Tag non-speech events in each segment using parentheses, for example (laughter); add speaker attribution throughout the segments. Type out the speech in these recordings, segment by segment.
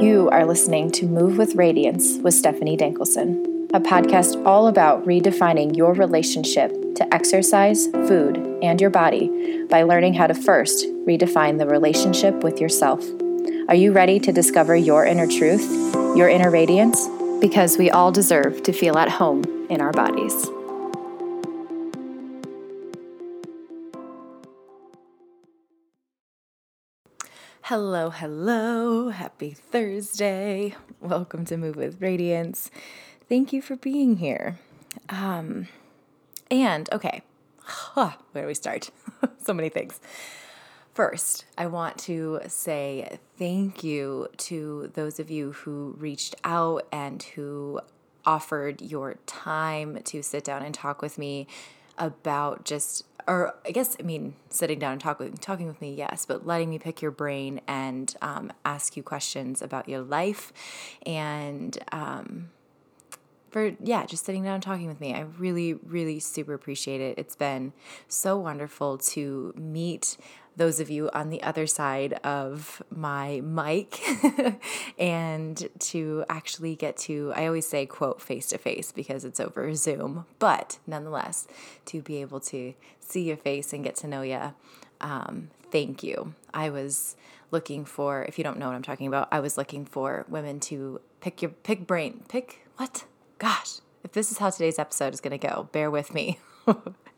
Speaker 1: You are listening to Move with Radiance with Stephanie Dankelson, a podcast all about redefining your relationship to exercise, food, and your body by learning how to first redefine the relationship with yourself. Are you ready to discover your inner truth, your inner radiance? Because we all deserve to feel at home in our bodies. Hello, hello. Happy Thursday. Welcome to Move with Radiance. Thank you for being here. Um, and okay, huh, (sighs) where do we start? (laughs) so many things. First, I want to say thank you to those of you who reached out and who offered your time to sit down and talk with me about just or I guess I mean sitting down and talk with, talking with me, yes, but letting me pick your brain and um, ask you questions about your life and um, for yeah, just sitting down and talking with me. I really, really super appreciate it. It's been so wonderful to meet those of you on the other side of my mic (laughs) and to actually get to, I always say, quote, face to face because it's over Zoom, but nonetheless, to be able to see your face and get to know you. Um, thank you. I was looking for, if you don't know what I'm talking about, I was looking for women to pick your, pick brain, pick what? Gosh, if this is how today's episode is going to go, bear with me. (laughs)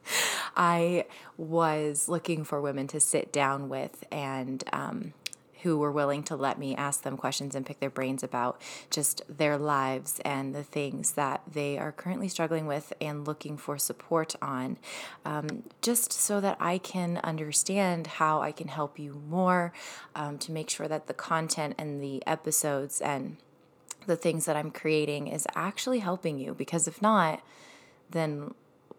Speaker 1: I was looking for women to sit down with and um, who were willing to let me ask them questions and pick their brains about just their lives and the things that they are currently struggling with and looking for support on, um, just so that I can understand how I can help you more um, to make sure that the content and the episodes and the things that I'm creating is actually helping you. Because if not, then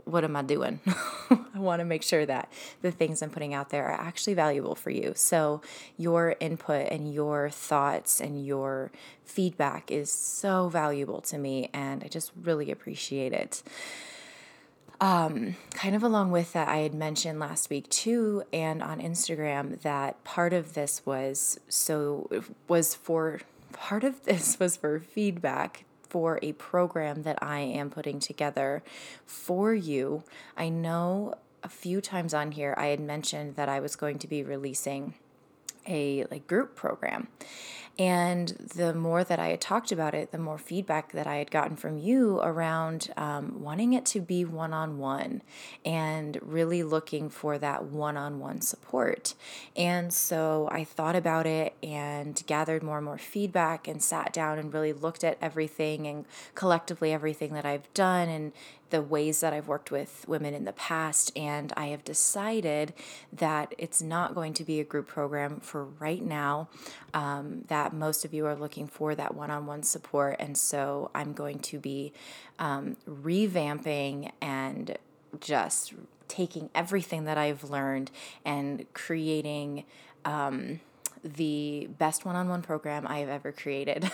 Speaker 1: what am I doing? (laughs) I want to make sure that the things I'm putting out there are actually valuable for you. So, your input and your thoughts and your feedback is so valuable to me, and I just really appreciate it. Um, kind of along with that, I had mentioned last week too, and on Instagram, that part of this was so was for part of this was for feedback for a program that I am putting together for you. I know a few times on here I had mentioned that I was going to be releasing a like group program. And the more that I had talked about it, the more feedback that I had gotten from you around um, wanting it to be one on one and really looking for that one on one support. And so I thought about it and gathered more and more feedback and sat down and really looked at everything and collectively everything that I've done and the ways that I've worked with women in the past, and I have decided that it's not going to be a group program for right now. Um, that most of you are looking for that one on one support, and so I'm going to be um, revamping and just taking everything that I've learned and creating. Um, the best one on one program I have ever created.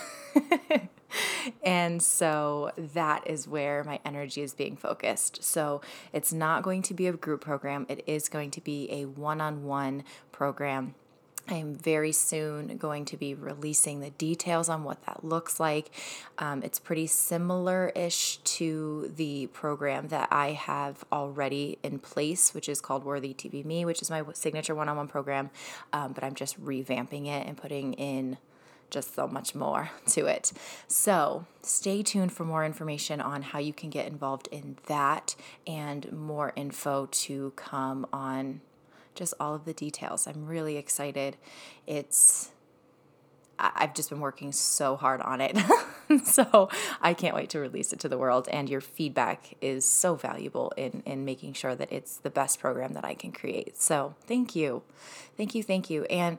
Speaker 1: (laughs) and so that is where my energy is being focused. So it's not going to be a group program, it is going to be a one on one program I am very soon going to be releasing the details on what that looks like. Um, it's pretty similar ish to the program that I have already in place, which is called Worthy Be Me, which is my signature one on one program. Um, but I'm just revamping it and putting in just so much more (laughs) to it. So, stay tuned for more information on how you can get involved in that and more info to come on just all of the details. I'm really excited. It's I've just been working so hard on it. (laughs) so I can't wait to release it to the world. And your feedback is so valuable in, in making sure that it's the best program that I can create. So thank you. Thank you. Thank you. And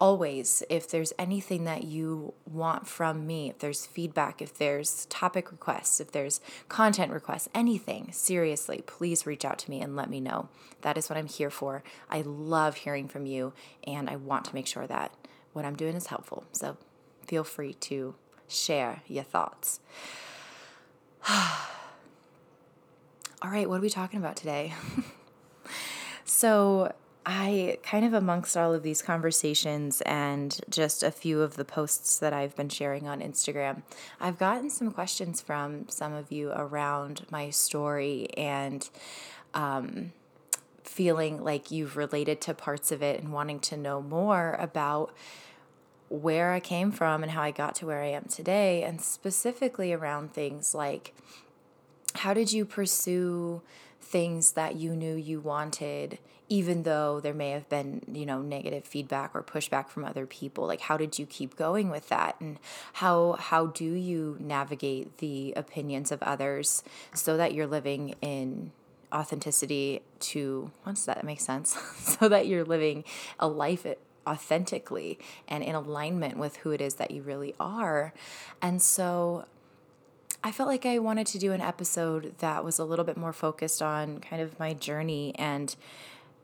Speaker 1: always, if there's anything that you want from me, if there's feedback, if there's topic requests, if there's content requests, anything, seriously, please reach out to me and let me know. That is what I'm here for. I love hearing from you, and I want to make sure that what I'm doing is helpful. So feel free to share your thoughts. (sighs) All right, what are we talking about today? (laughs) so, I kind of amongst all of these conversations and just a few of the posts that I've been sharing on Instagram, I've gotten some questions from some of you around my story and um, feeling like you've related to parts of it and wanting to know more about where I came from and how I got to where I am today, and specifically around things like how did you pursue things that you knew you wanted even though there may have been you know negative feedback or pushback from other people? Like how did you keep going with that? And how how do you navigate the opinions of others so that you're living in authenticity to once that makes sense (laughs) so that you're living a life authentically and in alignment with who it is that you really are. And so I felt like I wanted to do an episode that was a little bit more focused on kind of my journey and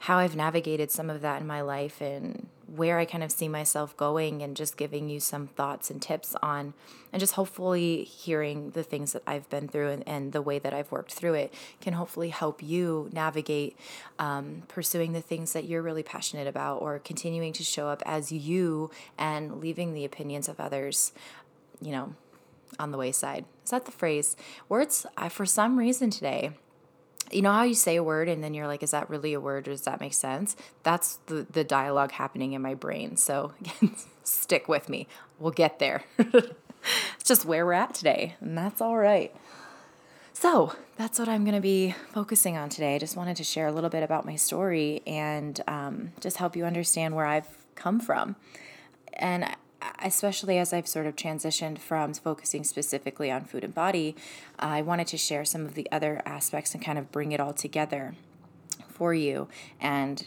Speaker 1: how I've navigated some of that in my life and where I kind of see myself going and just giving you some thoughts and tips on and just hopefully hearing the things that I've been through and, and the way that I've worked through it can hopefully help you navigate um, pursuing the things that you're really passionate about or continuing to show up as you and leaving the opinions of others, you know, on the wayside. Is that the phrase? Words, I, for some reason today, you know how you say a word and then you're like, is that really a word? Or does that make sense? That's the, the dialogue happening in my brain. So (laughs) again, stick with me. We'll get there. it's (laughs) just where we're at today, and that's all right. So that's what I'm going to be focusing on today. I just wanted to share a little bit about my story and um, just help you understand where I've come from. And especially as I've sort of transitioned from focusing specifically on food and body, I wanted to share some of the other aspects and kind of bring it all together for you. And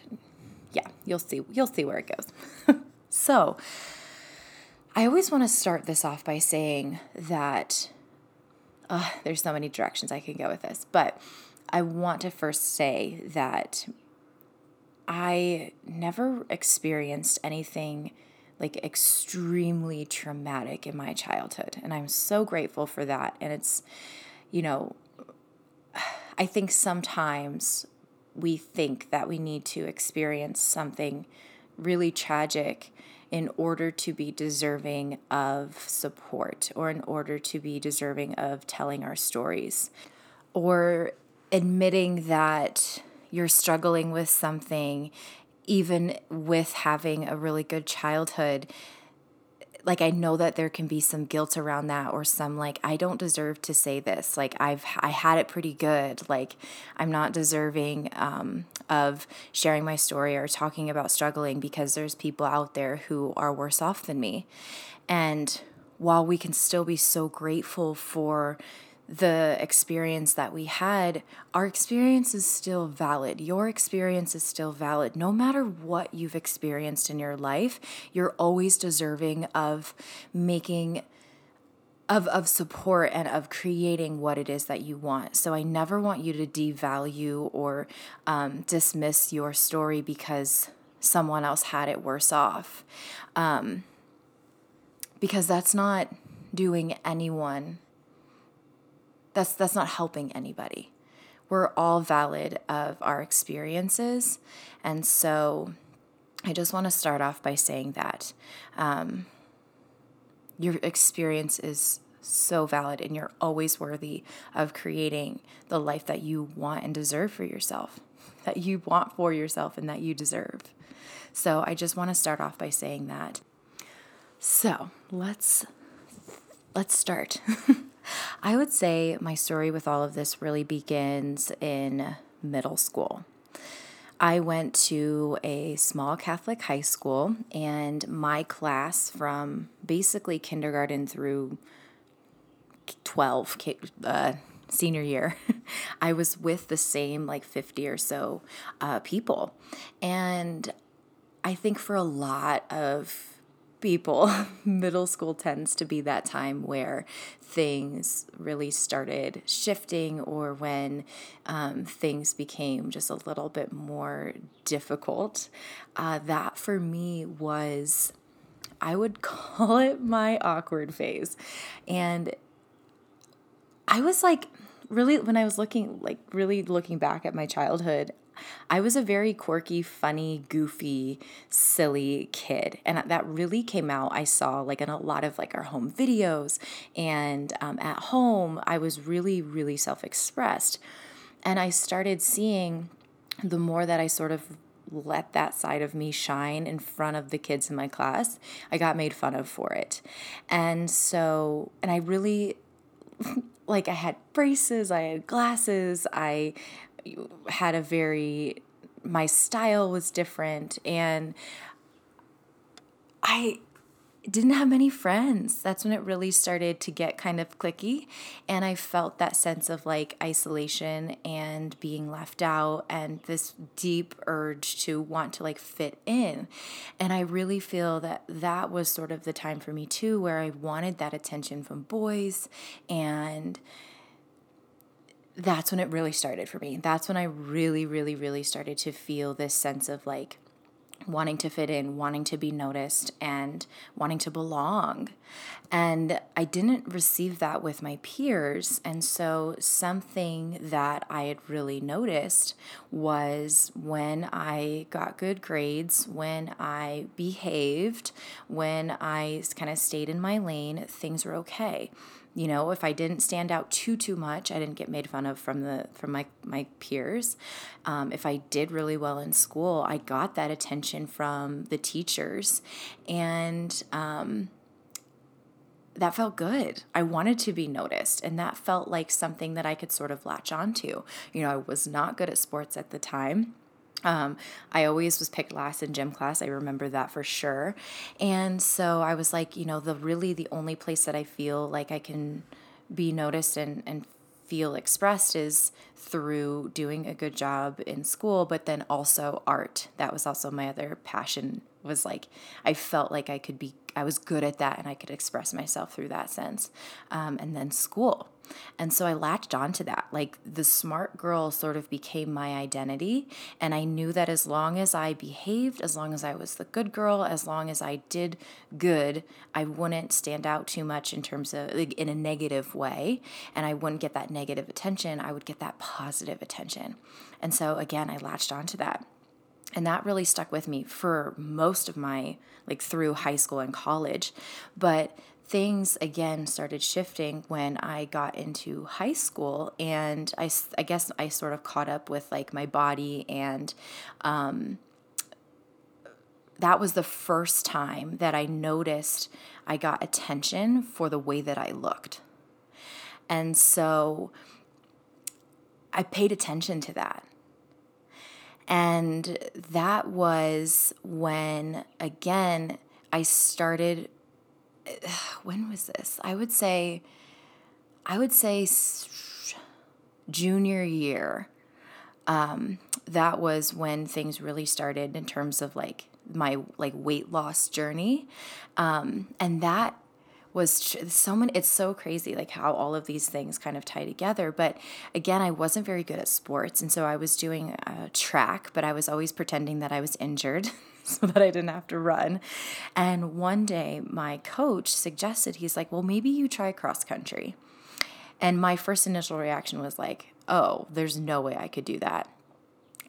Speaker 1: yeah, you'll see you'll see where it goes. (laughs) so, I always want to start this off by saying that uh, there's so many directions I can go with this, but I want to first say that I never experienced anything like extremely traumatic in my childhood. And I'm so grateful for that. And it's, you know, I think sometimes we think that we need to experience something really tragic in order to be deserving of support or in order to be deserving of telling our stories or admitting that you're struggling with something even with having a really good childhood, like I know that there can be some guilt around that or some like I don't deserve to say this. Like I've I had it pretty good. Like I'm not deserving um, of sharing my story or talking about struggling because there's people out there who are worse off than me. And while we can still be so grateful for the experience that we had, our experience is still valid. Your experience is still valid. No matter what you've experienced in your life, you're always deserving of making of of support and of creating what it is that you want. So I never want you to devalue or um, dismiss your story because someone else had it worse off, um, because that's not doing anyone that's that's not helping anybody. We're all valid of our experiences. And so i just want to start off by saying that um, your experience is so valid and you're always worthy of creating the life that you want and deserve for yourself (laughs) that you want for yourself and that you deserve. So i just want to start off by saying that. So let's let's start (laughs) I would say my story with all of this really begins in middle school. I went to a small Catholic high school, and my class from basically kindergarten through 12, uh, senior year, (laughs) I was with the same like 50 or so uh, people. And I think for a lot of people, (laughs) middle school tends to be that time where things really started shifting or when um, things became just a little bit more difficult. Uh, that for me was, I would (laughs) call it my awkward phase. And I was like, really, when I was looking, like, really looking back at my childhood, I was a very quirky, funny, goofy, silly kid. And that really came out, I saw like in a lot of like our home videos. And um, at home, I was really, really self expressed. And I started seeing the more that I sort of let that side of me shine in front of the kids in my class, I got made fun of for it. And so, and I really, (laughs) like, I had braces, I had glasses, I had a very, my style was different. And I, didn't have many friends. That's when it really started to get kind of clicky. And I felt that sense of like isolation and being left out and this deep urge to want to like fit in. And I really feel that that was sort of the time for me too, where I wanted that attention from boys. And that's when it really started for me. That's when I really, really, really started to feel this sense of like, wanting to fit in, wanting to be noticed, and wanting to belong. And I didn't receive that with my peers. And so, something that I had really noticed was when I got good grades, when I behaved, when I kind of stayed in my lane, things were okay you know if i didn't stand out too too much i didn't get made fun of from the from my my peers um, if i did really well in school i got that attention from the teachers and um, that felt good. I wanted to be noticed, and that felt like something that I could sort of latch onto. You know, I was not good at sports at the time. Um, I always was picked last in gym class. I remember that for sure. And so I was like, you know, the really the only place that I feel like I can be noticed and, and feel expressed is through doing a good job in school, but then also art. That was also my other passion was like I felt like I could be I was good at that and I could express myself through that sense. Um, and then school. And so I latched onto that. Like the smart girl sort of became my identity. And I knew that as long as I behaved, as long as I was the good girl, as long as I did good, I wouldn't stand out too much in terms of like, in a negative way. And I wouldn't get that negative attention. I would get that positive attention. And so again, I latched onto that and that really stuck with me for most of my like through high school and college but things again started shifting when i got into high school and i, I guess i sort of caught up with like my body and um, that was the first time that i noticed i got attention for the way that i looked and so i paid attention to that and that was when, again, I started. (sighs) When was this? I would say, I would say junior year. Um, that was when things really started in terms of like my like weight loss journey. Um, and that was tr- so many it's so crazy like how all of these things kind of tie together but again i wasn't very good at sports and so i was doing a track but i was always pretending that i was injured (laughs) (laughs) so that i didn't have to run and one day my coach suggested he's like well maybe you try cross country and my first initial reaction was like oh there's no way i could do that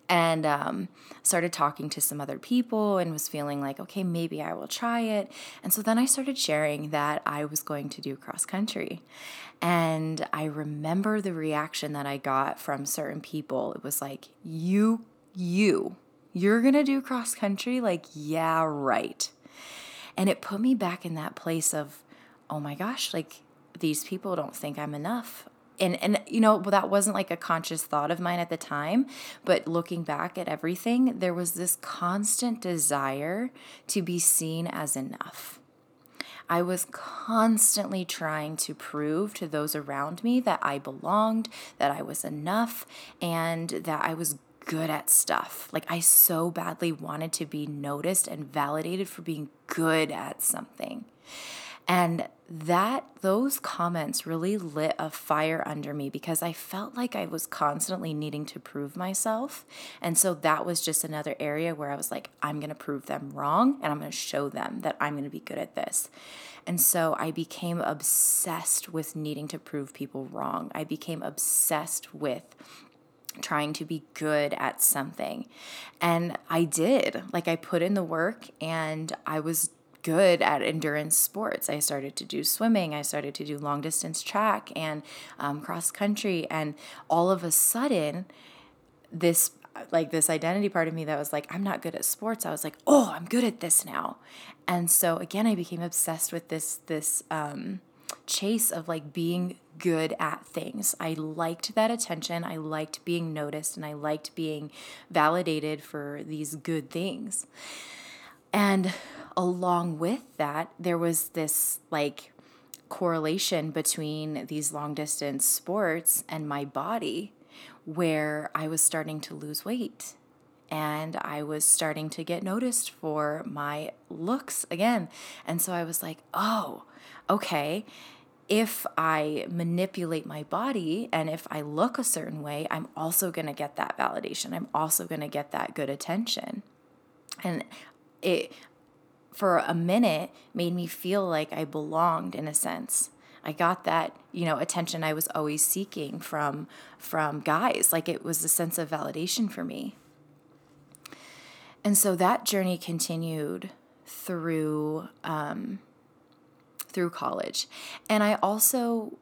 Speaker 1: and um, started talking to some other people and was feeling like, okay, maybe I will try it. And so then I started sharing that I was going to do cross country. And I remember the reaction that I got from certain people. It was like, you, you, you're going to do cross country? Like, yeah, right. And it put me back in that place of, oh my gosh, like these people don't think I'm enough and and you know that wasn't like a conscious thought of mine at the time but looking back at everything there was this constant desire to be seen as enough I was constantly trying to prove to those around me that I belonged, that I was enough, and that I was good at stuff. Like, I so badly wanted to be noticed and validated for being good at something. And that those comments really lit a fire under me because I felt like I was constantly needing to prove myself. And so that was just another area where I was like, I'm going to prove them wrong and I'm going to show them that I'm going to be good at this. And so I became obsessed with needing to prove people wrong. I became obsessed with trying to be good at something. And I did. Like I put in the work and I was good at endurance sports. I started to do swimming, I started to do long distance track and um, cross country. And all of a sudden, this like this identity part of me that was like i'm not good at sports i was like oh i'm good at this now and so again i became obsessed with this this um, chase of like being good at things. I liked that attention. I liked being noticed and I liked being validated for these good things. And along with that, there was this like correlation between these long distance sports and my body where I was starting to lose weight and I was starting to get noticed for my looks again. And so I was like, oh, okay if I manipulate my body and if I look a certain way, I'm also going to get that validation. I'm also going to get that good attention. And it, for a minute, made me feel like I belonged in a sense. I got that, you know, attention I was always seeking from from guys. Like it was a sense of validation for me. And so that journey continued through um, through college. And I also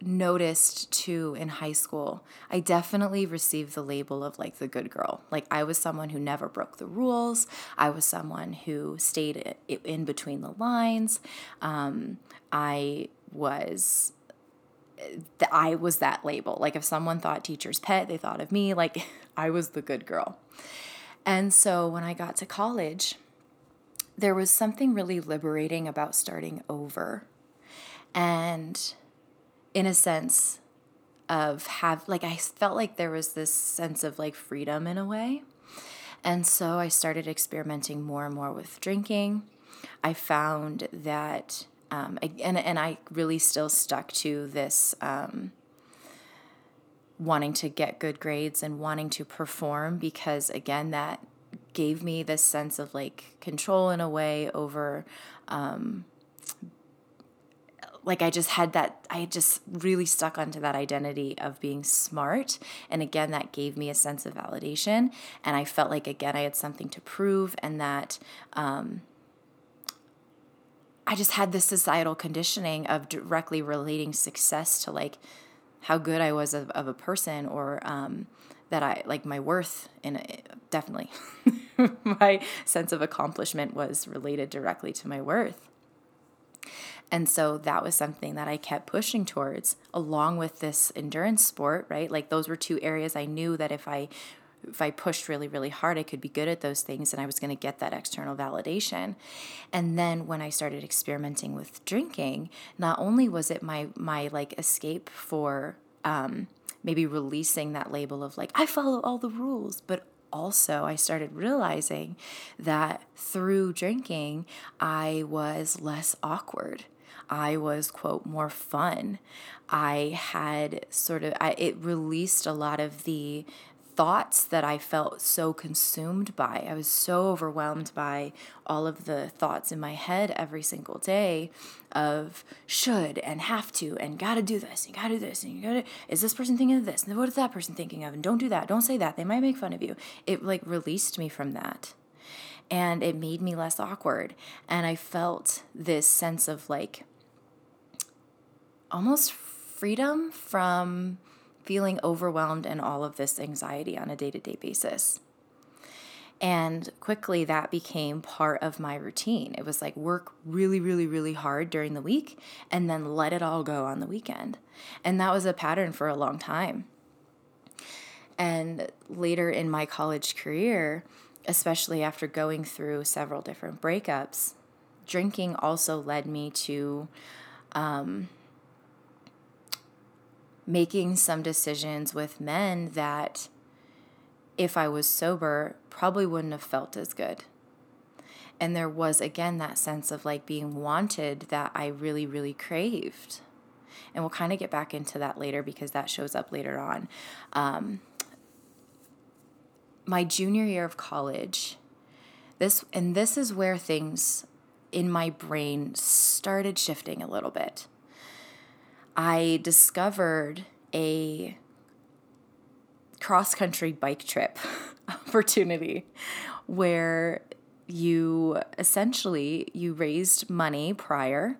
Speaker 1: noticed too in high school, I definitely received the label of like the good girl. Like I was someone who never broke the rules. I was someone who stayed in between the lines. Um, I was I was that label. Like if someone thought teacher's pet, they thought of me. Like (laughs) I was the good girl. And so when I got to college, there was something really liberating about starting over. And in a sense of have like I felt like there was this sense of like freedom in a way. And so I started experimenting more and more with drinking. I found that um, and and I really still stuck to this um, wanting to get good grades and wanting to perform because again that gave me this sense of like control in a way over um, like I just had that I just really stuck onto that identity of being smart. And again that gave me a sense of validation. And I felt like again I had something to prove and that um, I just had this societal conditioning of directly relating success to like how good I was of, of a person or um, that I like my worth in it, definitely (laughs) my sense of accomplishment was related directly to my worth. And so that was something that I kept pushing towards along with this endurance sport, right? Like those were two areas I knew that if I if I pushed really really hard, I could be good at those things and I was going to get that external validation. And then when I started experimenting with drinking, not only was it my my like escape for um maybe releasing that label of like, I follow all the rules, but also I started realizing that through drinking, I was less awkward. I was, quote, more fun. I had sort of, I, it released a lot of the thoughts that I felt so consumed by. I was so overwhelmed by all of the thoughts in my head every single day of should and have to and gotta do this and gotta do this and you gotta is this person thinking of this? And what is that person thinking of? And don't do that. Don't say that. They might make fun of you. It like released me from that. And it made me less awkward. And I felt this sense of like almost freedom from feeling overwhelmed and all of this anxiety on a day to day basis. And quickly that became part of my routine. It was like work really, really, really hard during the week and then let it all go on the weekend. And that was a pattern for a long time. And later in my college career, especially after going through several different breakups, drinking also led me to um, making some decisions with men that if I was sober, probably wouldn't have felt as good. And there was again that sense of like being wanted that I really, really craved. And we'll kind of get back into that later because that shows up later on. Um, my junior year of college, this and this is where things in my brain started shifting a little bit. I discovered a cross country bike trip (laughs) opportunity where you essentially you raised money prior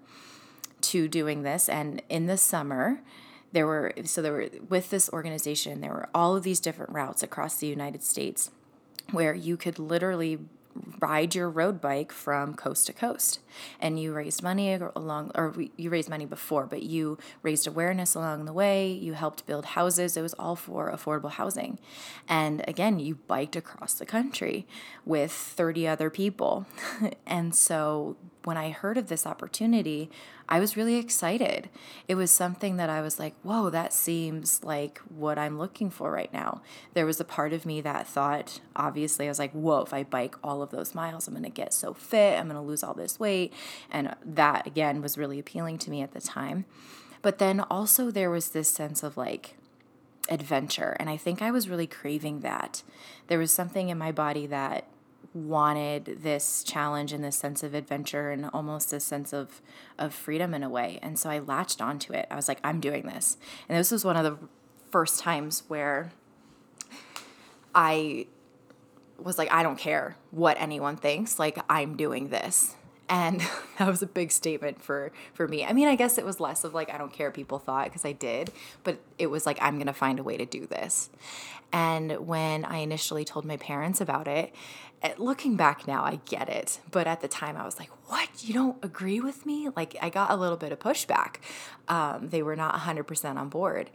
Speaker 1: to doing this. And in the summer there were so there were with this organization there were all of these different routes across the United States where you could literally ride your road bike from coast to coast. And you raised money along or you raised money before but you raised awareness along the way. You helped build houses. It was all for affordable housing. And again you biked across the country with 30 other people. (laughs) And so when I heard of this opportunity, I was really excited. It was something that I was like, whoa, that seems like what I'm looking for right now. There was a part of me that thought, obviously, I was like, whoa, if I bike all of those miles, I'm going to get so fit, I'm going to lose all this weight. And that, again, was really appealing to me at the time. But then also, there was this sense of like, adventure. And I think I was really craving that. There was something in my body that wanted this challenge and this sense of adventure and almost a sense of of freedom in a way. And so I latched onto it. I was like, I'm doing this. And this was one of the first times where I was like, I don't care what anyone thinks. Like I'm doing this. And (laughs) that was a big statement for for me. I mean, I guess it was less of like I don't care what people thought because I did, but it was like I'm going to find a way to do this. And when I initially told my parents about it, looking back now, I get it. But at the time, I was like, what? You don't agree with me? Like, I got a little bit of pushback. Um, they were not 100% on board.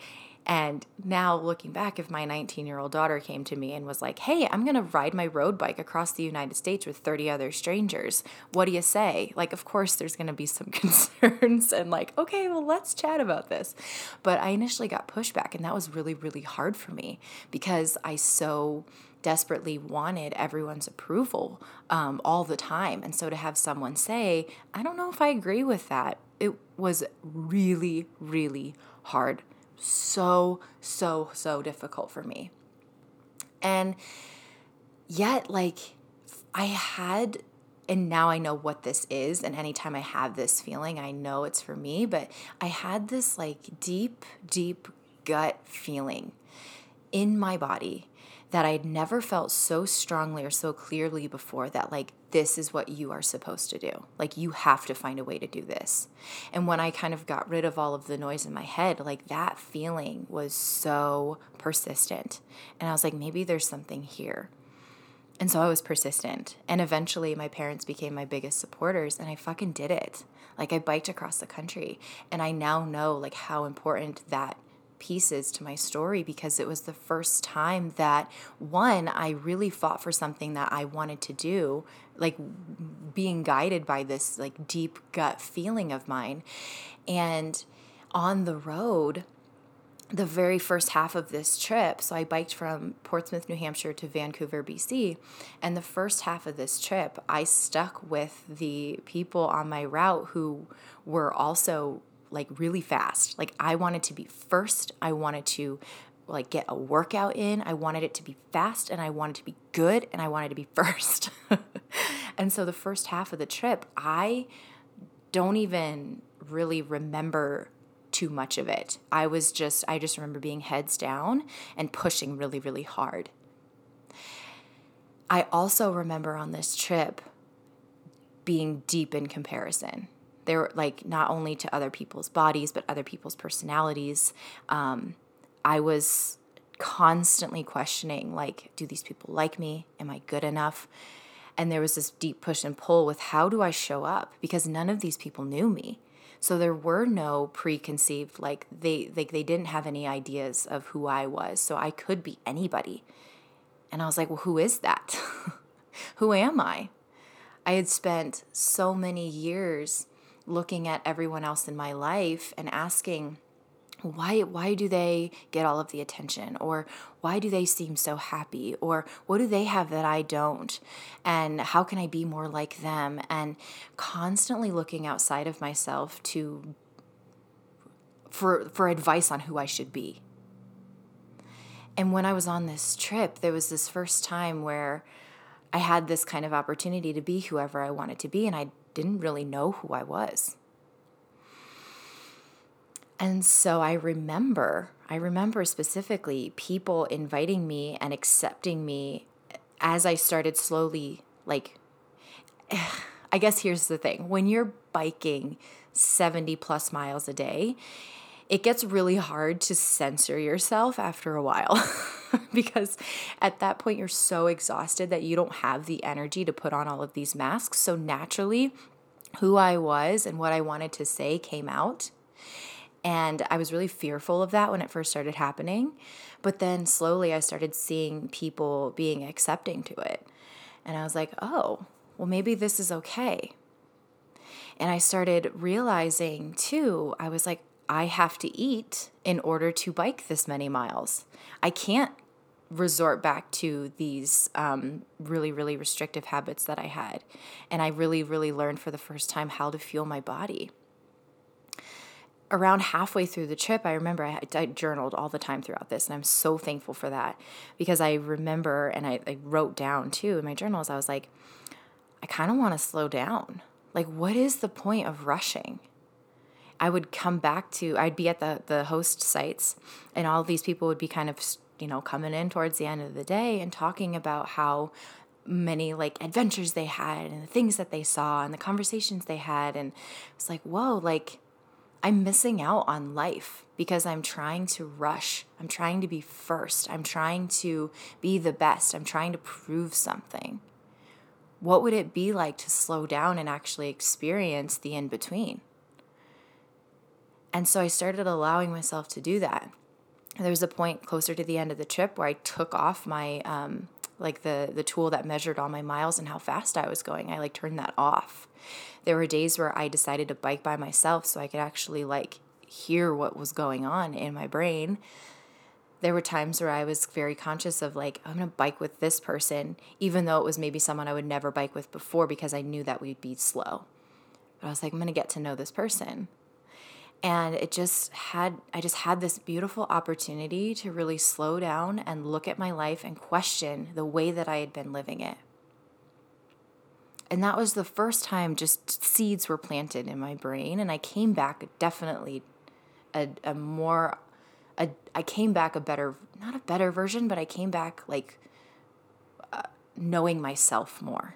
Speaker 1: And now looking back, if my 19 year old daughter came to me and was like, hey, I'm going to ride my road bike across the United States with 30 other strangers, what do you say? Like, of course, there's going to be some (laughs) concerns and like, okay, well, let's chat about this. But I initially got pushback, and that was really, really hard for me because I so desperately wanted everyone's approval um, all the time. And so to have someone say, I don't know if I agree with that, it was really, really hard so, so, so difficult for me. And yet, like, I had, and now I know what this is. And anytime I have this feeling, I know it's for me. But I had this, like, deep, deep gut feeling in my body that I'd never felt so strongly or so clearly before that, like, this is what you are supposed to do. Like, you have to find a way to do this. And when I kind of got rid of all of the noise in my head, like, that feeling was so persistent. And I was like, maybe there's something here. And so I was persistent. And eventually, my parents became my biggest supporters, and I fucking did it. Like, I biked across the country. And I now know, like, how important that pieces to my story because it was the first time that one I really fought for something that I wanted to do like being guided by this like deep gut feeling of mine and on the road the very first half of this trip, so I biked from Portsmouth, New Hampshire to Vancouver, BC. And the first half of this trip, I stuck with the people on my route who were also like really fast. Like I wanted to be first. I wanted to like get a workout in. I wanted it to be fast and I wanted to be good and I wanted to be (laughs) first. and so the first half of the trip, I don't even really remember too much of it. I was just I just remember being heads down and pushing really really hard. I also remember on this trip being deep in comparison they were like not only to other people's bodies but other people's personalities. Um, i was constantly questioning like do these people like me? Am i good enough? And there was this deep push and pull with how do i show up? Because none of these people knew me. So there were no preconceived like they like they didn't have any ideas of who i was. So i could be anybody. And i was like well who is that? (laughs) Who am i? I had spent so many years looking at everyone else in my life and asking, why why do they get all of the attention? Or why do they seem so happy? Or what do they have that I don't? And how can I be more like them? And constantly looking outside of myself to for for advice on who I should be. And when I was on this trip, there was this first time where I had this kind of opportunity to be whoever I wanted to be and I didn't really know who I was. And so I remember I remember specifically people inviting me and accepting me as I started slowly, like, (sighs) I guess here's the thing when you're biking 70 plus miles a day, it gets really hard to censor yourself after a while (laughs) (laughs) because at that point you're so exhausted that you don't have the energy to put on all of these masks. So naturally, who I was and what I wanted to say came out. And I was really fearful of that when it first started happening. But then slowly I started seeing people being accepting to it. And I was like, oh, well, maybe this is okay. And I started realizing too, I was like, I have to eat in order to bike this many miles. I can't resort back to these um, really, really restrictive habits that I had. And I really, really learned for the first time how to fuel my body. Around halfway through the trip, I remember I, I journaled all the time throughout this, and I'm so thankful for that because I remember and I, I wrote down too in my journals, I was like, I kind of want to slow down. Like, what is the point of rushing? I would come back to, I'd be at the, the host sites, and all these people would be kind of you know, coming in towards the end of the day and talking about how many like adventures they had and the things that they saw and the conversations they had. And it's like, whoa, like I'm missing out on life because I'm trying to rush. I'm trying to be first. I'm trying to be the best. I'm trying to prove something. What would it be like to slow down and actually experience the in between? And so I started allowing myself to do that there was a point closer to the end of the trip where I took off my um, like the the tool that measured all my miles and how fast I was going. I like turned that off. There were days where I decided to bike by myself so I could actually like hear what was going on in my brain. There were times where I was very conscious of like I'm going to bike with this person even though it was maybe someone I would never bike with before because I knew that we'd be slow. But I was like I'm going to get to know this person and it just had i just had this beautiful opportunity to really slow down and look at my life and question the way that i had been living it. And that was the first time just seeds were planted in my brain and i came back definitely a, a more a, i came back a better not a better version but i came back like uh, knowing myself more.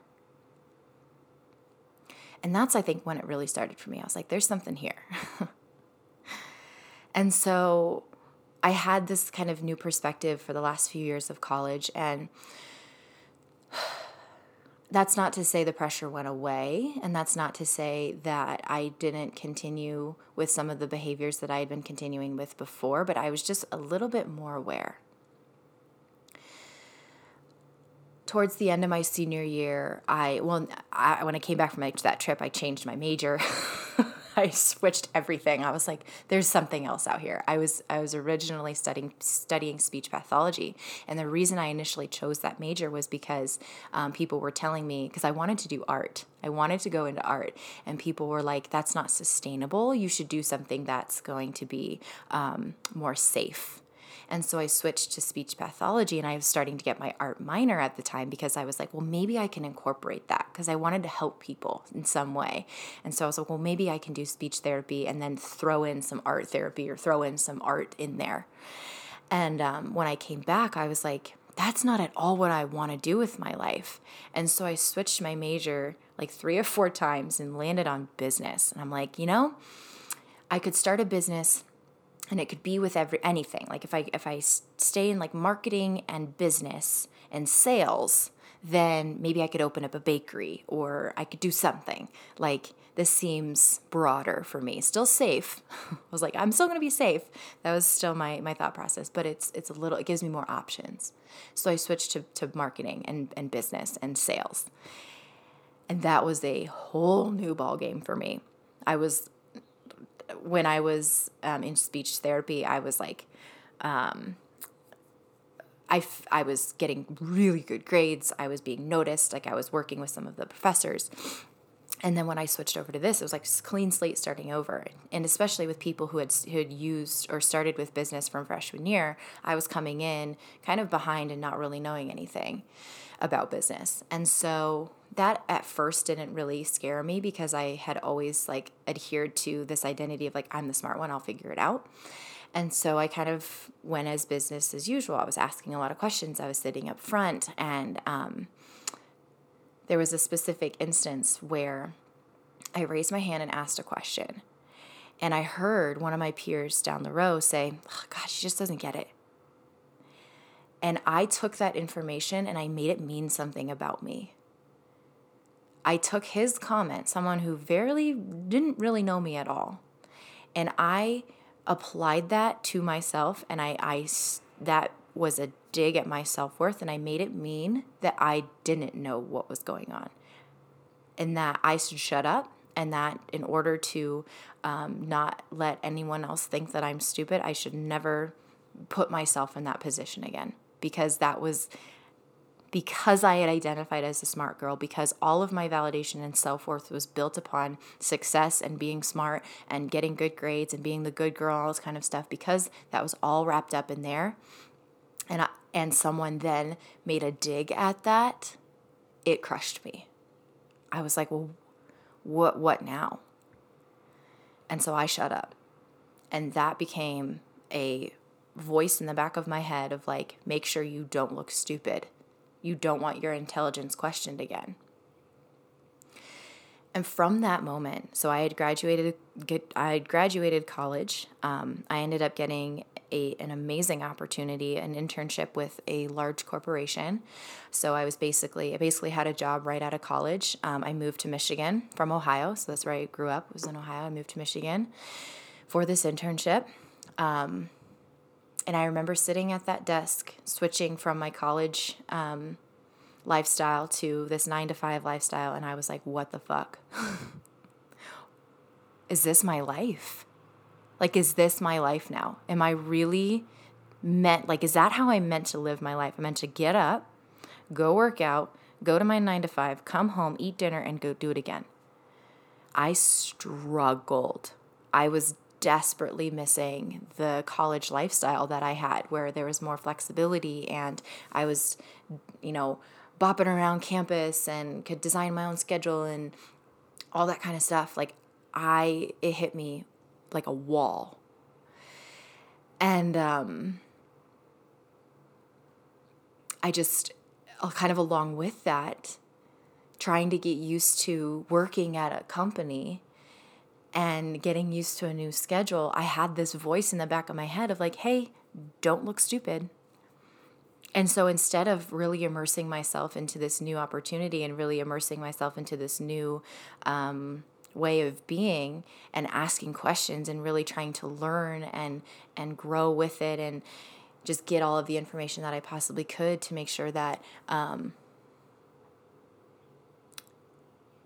Speaker 1: And that's i think when it really started for me. I was like there's something here (laughs) And so I had this kind of new perspective for the last few years of college. And (sighs) that's not to say the pressure went away. And that's not to say that I didn't continue with some of the behaviors that I had been continuing with before, but I was just a little bit more aware. Towards the end of my senior year, I, well, I, when I came back from my, that trip, I changed my major. (laughs) I switched everything. I was like, there's something else out here. I was I was originally studying studying speech pathology, and the reason I initially chose that major was because um, people were telling me because I wanted to do art. I wanted to go into art, and people were like, "That's not sustainable. You should do something that's going to be um, more safe." And so I switched to speech pathology and I was starting to get my art minor at the time because I was like, well, maybe I can incorporate that because I wanted to help people in some way. And so I was like, well, maybe I can do speech therapy and then throw in some art therapy or throw in some art in there. And um, when I came back, I was like, that's not at all what I want to do with my life. And so I switched my major like three or four times and landed on business. And I'm like, you know, I could start a business and it could be with every anything. Like if i if i stay in like marketing and business and sales then maybe i could open up a bakery or i could do something. Like this seems broader for me. Still safe. (laughs) I was like i'm still going to be safe. That was still my my thought process but it's it's a little it gives me more options. So i switched to, to marketing and, and business and sales. And that was a whole new ball game for me. I was when I was um, in speech therapy, I was like, um, I, f- I was getting really good grades. I was being noticed. Like I was working with some of the professors. And then when I switched over to this, it was like clean slate starting over. And especially with people who had, who had used or started with business from freshman year, I was coming in kind of behind and not really knowing anything about business. And so that at first didn't really scare me because I had always like adhered to this identity of like I'm the smart one, I'll figure it out. And so I kind of went as business as usual. I was asking a lot of questions. I was sitting up front, and um, there was a specific instance where I raised my hand and asked a question. And I heard one of my peers down the row say, oh, Gosh, she just doesn't get it. And I took that information and I made it mean something about me. I took his comment, someone who very didn't really know me at all, and I applied that to myself and I, I that was a dig at my self-worth and I made it mean that I didn't know what was going on. And that I should shut up and that in order to um, not let anyone else think that I'm stupid, I should never put myself in that position again because that was because I had identified as a smart girl, because all of my validation and self worth was built upon success and being smart and getting good grades and being the good girl, all this kind of stuff, because that was all wrapped up in there. And, I, and someone then made a dig at that, it crushed me. I was like, well, what, what now? And so I shut up. And that became a voice in the back of my head of like, make sure you don't look stupid. You don't want your intelligence questioned again. And from that moment, so I had graduated, I had graduated college. Um, I ended up getting a, an amazing opportunity, an internship with a large corporation. So I was basically, I basically had a job right out of college. Um, I moved to Michigan from Ohio, so that's where I grew up. Was in Ohio. I moved to Michigan for this internship. Um, and I remember sitting at that desk, switching from my college um, lifestyle to this nine to five lifestyle, and I was like, what the fuck? (laughs) is this my life? Like, is this my life now? Am I really meant, like, is that how I meant to live my life? I meant to get up, go work out, go to my nine to five, come home, eat dinner, and go do it again. I struggled. I was desperately missing the college lifestyle that I had, where there was more flexibility and I was, you know, bopping around campus and could design my own schedule and all that kind of stuff. Like, I, it hit me like a wall. And um, I just, uh, kind of along with that, trying to get used to working at a company and getting used to a new schedule, I had this voice in the back of my head of like, hey, don't look stupid. And so instead of really immersing myself into this new opportunity and really immersing myself into this new um, way of being and asking questions and really trying to learn and and grow with it and just get all of the information that I possibly could to make sure that um,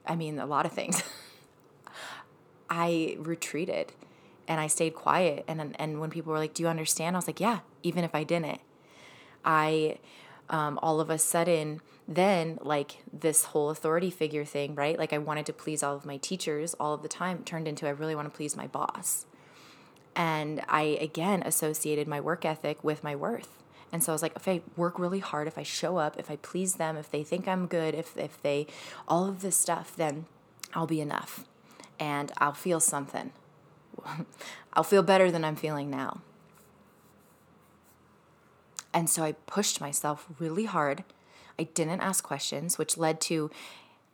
Speaker 1: I mean a lot of things. (laughs) I retreated and I stayed quiet. And, and when people were like, Do you understand? I was like, Yeah, even if I didn't. I, um, all of a sudden, then like this whole authority figure thing, right? Like I wanted to please all of my teachers all of the time turned into I really want to please my boss. And I again associated my work ethic with my worth. And so I was like, if I work really hard, if I show up, if I please them, if they think I'm good, if, if they, all of this stuff, then I'll be enough and I'll feel something. (laughs) I'll feel better than I'm feeling now. And so I pushed myself really hard. I didn't ask questions, which led to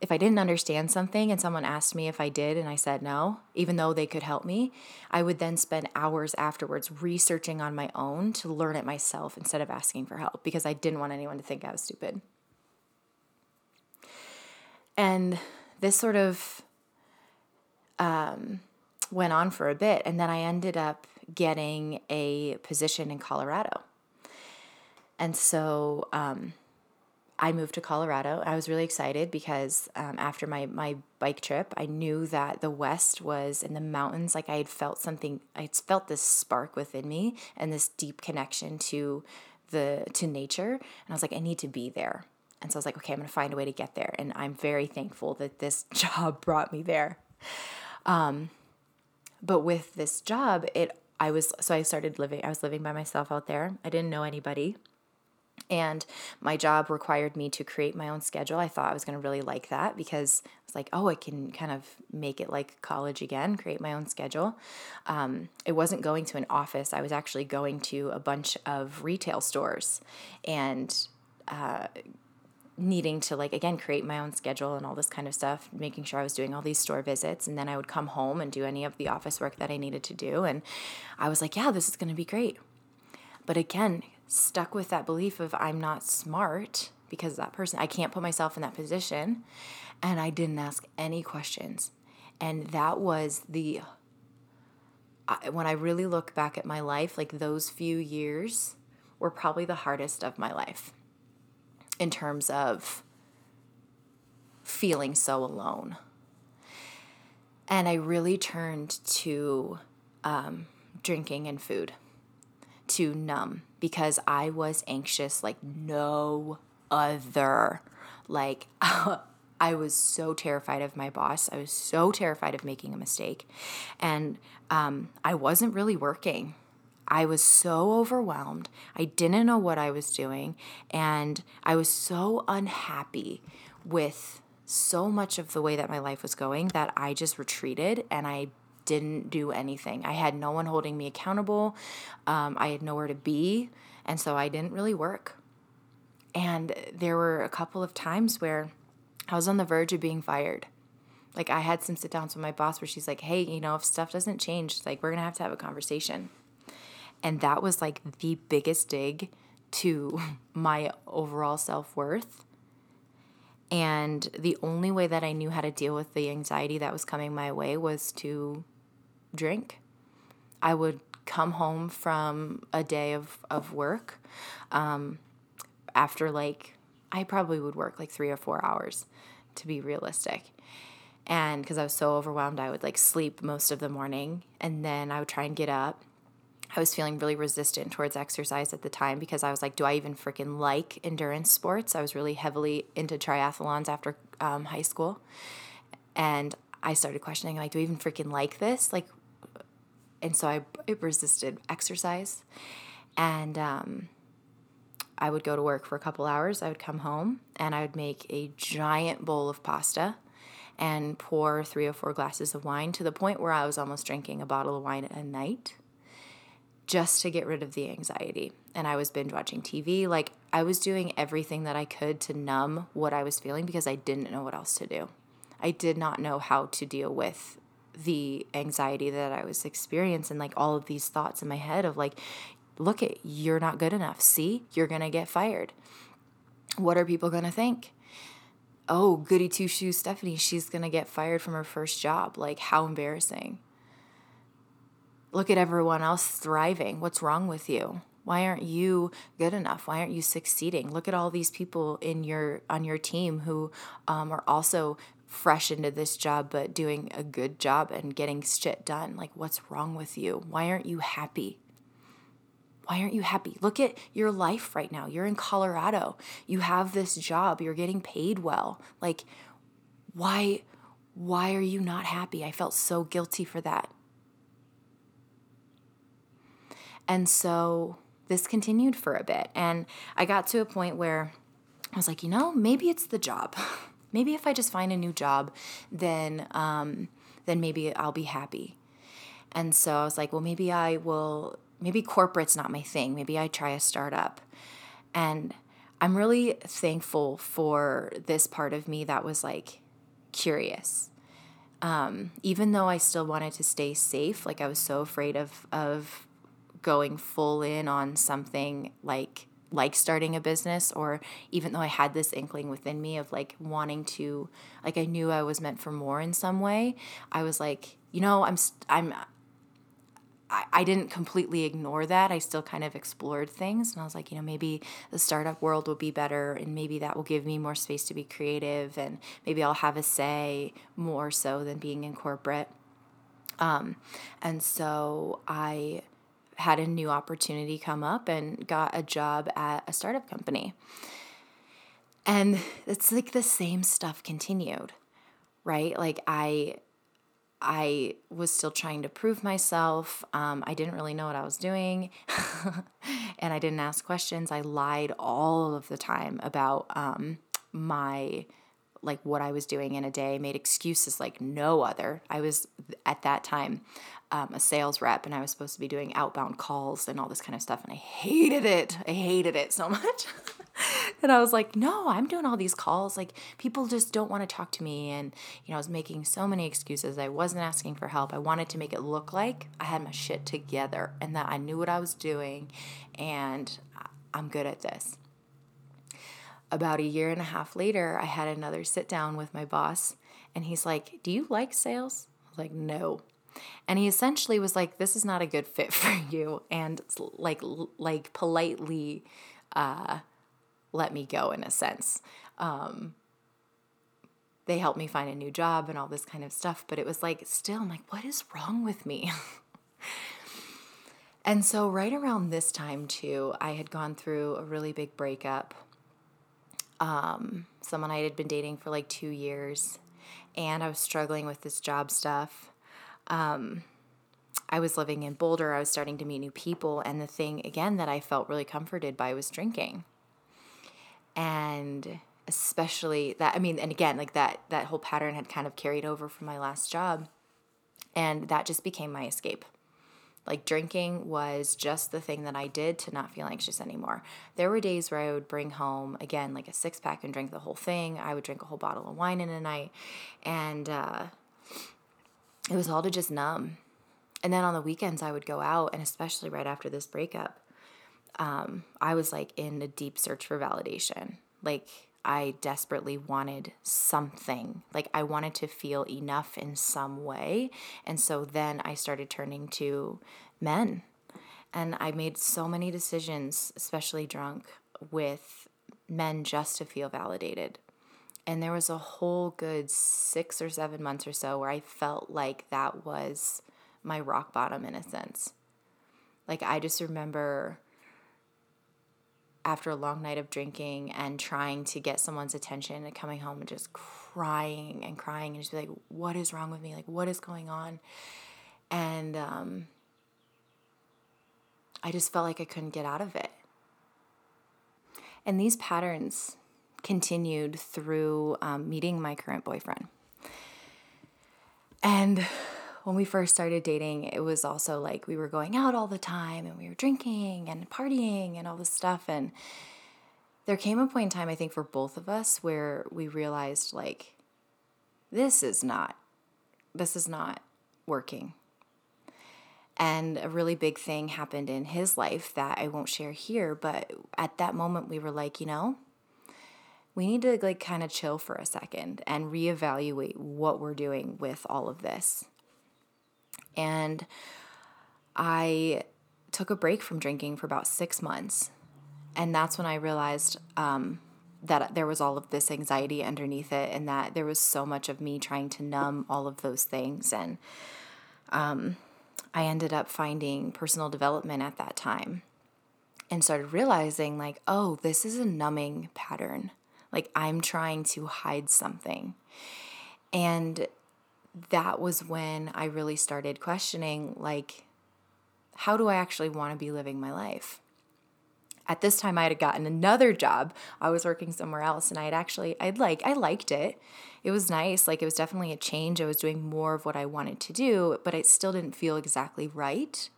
Speaker 1: if I didn't understand something and someone asked me if I did and I said no, even though they could help me, I would then spend hours afterwards researching on my own to learn it myself instead of asking for help because I didn't want anyone to think I was stupid. And this sort of um, went on for a bit. And then I ended up getting a position in Colorado. And so um, I moved to Colorado. I was really excited because um, after my, my bike trip, I knew that the West was in the mountains. Like I had felt something, I had felt this spark within me and this deep connection to the to nature. And I was like, I need to be there. And so I was like, okay, I'm gonna find a way to get there. And I'm very thankful that this (laughs) job brought me there. Um, but with this job, it I was so I started living. I was living by myself out there. I didn't know anybody, And my job required me to create my own schedule. I thought I was going to really like that because it's like, oh, I can kind of make it like college again, create my own schedule. Um, it wasn't going to an office, I was actually going to a bunch of retail stores and uh, needing to, like, again, create my own schedule and all this kind of stuff, making sure I was doing all these store visits. And then I would come home and do any of the office work that I needed to do. And I was like, yeah, this is going to be great. But again, stuck with that belief of I'm not smart because that person, I can't put myself in that position. And I didn't ask any questions. And that was the, when I really look back at my life, like those few years were probably the hardest of my life in terms of feeling so alone. And I really turned to um, drinking and food to numb because I was anxious like no other. Like, (laughs) I was so terrified of my boss. I was so terrified of making a mistake. And um, I wasn't really working. I was so overwhelmed. I didn't know what I was doing. And I was so unhappy with so much of the way that my life was going that I just retreated and I didn't do anything. I had no one holding me accountable. Um, I had nowhere to be. And so I didn't really work. And there were a couple of times where I was on the verge of being fired. Like I had some sit downs with my boss where she's like, hey, you know, if stuff doesn't change, like we're going to have to have a conversation. And that was like the biggest dig to (laughs) my overall self worth. And the only way that I knew how to deal with the anxiety that was coming my way was to drink. I would come home from a day of, of work um, after like, I probably would work like three or four hours to be realistic. And because I was so overwhelmed, I would like sleep most of the morning and then I would try and get up. I was feeling really resistant towards exercise at the time because I was like, do I even freaking like endurance sports? I was really heavily into triathlons after um, high school. And I started questioning, like, do I even freaking like this? Like, and so I, resisted exercise. And um, I would go to work for a couple hours. I would come home and I would make a giant bowl of pasta and pour three or four glasses of wine to the point where I was almost drinking a bottle of wine a night just to get rid of the anxiety. And I was binge watching TV. Like I was doing everything that I could to numb what I was feeling because I didn't know what else to do. I did not know how to deal with the anxiety that I was experiencing, like all of these thoughts in my head of like, look at you're not good enough. See, you're gonna get fired. What are people gonna think? Oh, goody two shoes Stephanie, she's gonna get fired from her first job. Like, how embarrassing. Look at everyone else thriving. What's wrong with you? Why aren't you good enough? Why aren't you succeeding? Look at all these people in your on your team who um, are also fresh into this job but doing a good job and getting shit done. Like, what's wrong with you? Why aren't you happy? Why aren't you happy? Look at your life right now. You're in Colorado. You have this job. You're getting paid well. Like, why why are you not happy? I felt so guilty for that. And so this continued for a bit. And I got to a point where I was like, you know, maybe it's the job. (laughs) maybe if I just find a new job, then um, then maybe I'll be happy. And so I was like, well, maybe I will. Maybe corporate's not my thing. Maybe I try a startup. And I'm really thankful for this part of me that was like curious. Um, even though I still wanted to stay safe, like I was so afraid of of going full in on something like like starting a business or even though I had this inkling within me of like wanting to like I knew I was meant for more in some way I was like you know I'm I'm I, I didn't completely ignore that. I still kind of explored things and I was like you know maybe the startup world will be better and maybe that will give me more space to be creative and maybe I'll have a say more so than being in corporate. Um and so I had a new opportunity come up and got a job at a startup company. And it's like the same stuff continued, right? Like I I was still trying to prove myself. Um, I didn't really know what I was doing, (laughs) and I didn't ask questions. I lied all of the time about um, my like what I was doing in a day, made excuses like no other. I was at that time um, a sales rep and I was supposed to be doing outbound calls and all this kind of stuff. And I hated it. I hated it so (laughs) much. and I was like, no, I'm doing all these calls. Like, people just don't want to talk to me. And, you know, I was making so many excuses. I wasn't asking for help. I wanted to make it look like I had my shit together and that I knew what I was doing and I'm good at this. About a year and a half later, I had another sit down with my boss, and he's like, Do you like sales? I was like, No. And he essentially was like, "This is not a good fit (laughs) for you," and like like politely uh, let me go in a sense. Um, they helped me find a new job and all this kind of stuff, but it was like still, I'm like, what is wrong with me? (laughs) and so right around this time too, I had gone through a really big breakup. Um, someone I had been dating for like two years, and I was struggling with this job stuff um, I was living in Boulder. I was starting to meet new people. And the thing, again, that I felt really comforted by was drinking. And especially that, I mean, and again, like that, that whole pattern had kind of carried over from my last job. And that just became my escape. Like drinking was just the thing that I did to not feel anxious anymore. There were days where I would bring home, again, like a six pack and drink the whole thing. I would drink a whole bottle of wine in a night. And, uh, it was all to just numb. And then on the weekends, I would go out, and especially right after this breakup, um, I was like in a deep search for validation. Like, I desperately wanted something. Like, I wanted to feel enough in some way. And so then I started turning to men. And I made so many decisions, especially drunk, with men just to feel validated. And there was a whole good six or seven months or so where I felt like that was my rock bottom in a sense. Like, I just remember after a long night of drinking and trying to get someone's attention and coming home and just crying and crying and just be like, what is wrong with me? Like, what is going on? And um, I just felt like I couldn't get out of it. And these patterns continued through um, meeting my current boyfriend. And when we first started dating, it was also like we were going out all the time and we were drinking and partying and all this stuff. And there came a point in time, I think, for both of us where we realized, like, this is not, this is not working. And a really big thing happened in his life that I won't share here. But at that moment, we were like, you know, we need to like kind of chill for a second and reevaluate what we're doing with all of this. And I took a break from drinking for about six months. And that's when I realized um, that there was all of this anxiety underneath it and that there was so much of me trying to numb all of those things. And um, I ended up finding personal development at that time and started realizing, like, oh, this is a numbing pattern. Like I'm trying to hide something. And that was when I really started questioning like, how do I actually want to be living my life? At this time, I had gotten another job. I was working somewhere else, and I had actually, I'd like, I liked it. It was nice. Like, it was definitely a change. I was doing more of what I wanted to do, but it still didn't feel exactly right.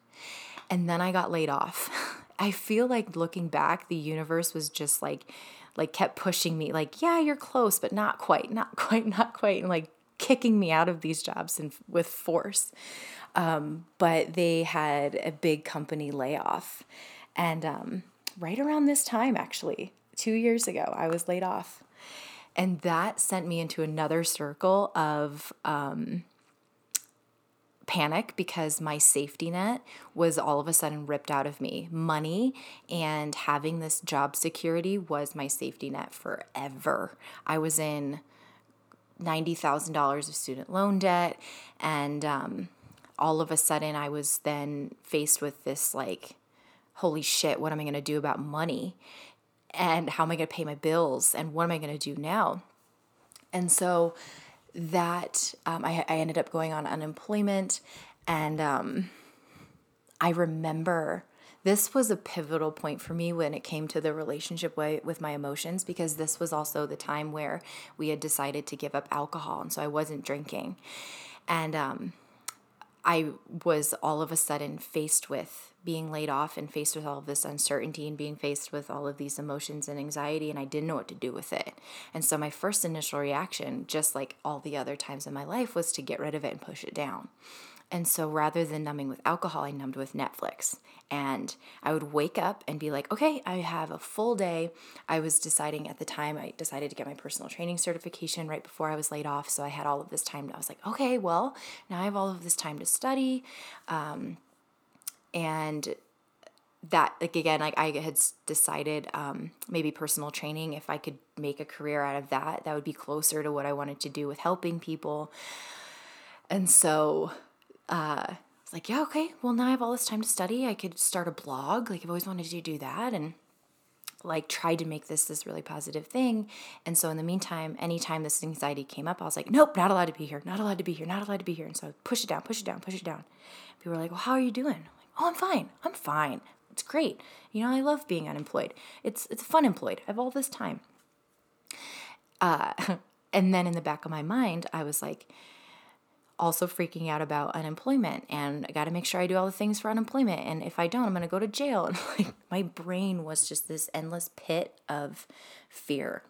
Speaker 1: And then I got laid off. (laughs) I feel like looking back, the universe was just like, like kept pushing me like yeah you're close but not quite not (laughs) quite not quite and like kicking me out of these jobs and with force. Um, but they had a big company layoff. And um, right around this time actually two years ago i was laid off. And that sent me into another circle of um, panic because my safety net was all of a sudden ripped out of me. Money and having this job security was my safety net forever. I was in $90,000 of student loan debt, and um, all of a sudden I was then faced with this like, holy shit, what am I going to do about money? And how am I going to pay my bills? And what am I going to do now? And so that um, I, I ended up going on unemployment. And um, I remember this was a pivotal point for me when it came to the relationship way with my emotions because this was also the time where we had decided to give up alcohol and so I wasn't drinking and um, I was all of a sudden faced with being laid off and faced with all of this uncertainty and being faced with all of these emotions and anxiety, and I didn't know what to do with it. And so, my first initial reaction, just like all the other times in my life, was to get rid of it and push it down. And so rather than numbing with alcohol, I numbed with Netflix. And I would wake up and be like, okay, I have a full day. I was deciding at the time, I decided to get my personal training certification right before I was laid off. So I had all of this time. I was like, okay, well, now I have all of this time to study. Um, and that like again like i had decided um, maybe personal training if i could make a career out of that that would be closer to what i wanted to do with helping people and so uh, I was like, yeah, okay, well, now I have all this time to study. I could start a blog. Like, I've always wanted to do that. And like tried to make this this really positive thing. And so in the meantime, anytime this anxiety came up, I was like, nope, not allowed to be here, not allowed to be here, not allowed to be here. And so I push it down, push it down, push it down. People were like, well, how are you doing? I'm like, oh, I'm fine. I'm fine. It's great. You know, I love being unemployed. It's it's fun employed. I have all this time. Uh, (laughs) and then in the back of my mind, I was like, also freaking out about unemployment and I got to make sure I do all the things for unemployment and if I don't I'm going to go to jail. (laughs) And like my brain was just this endless pit of fear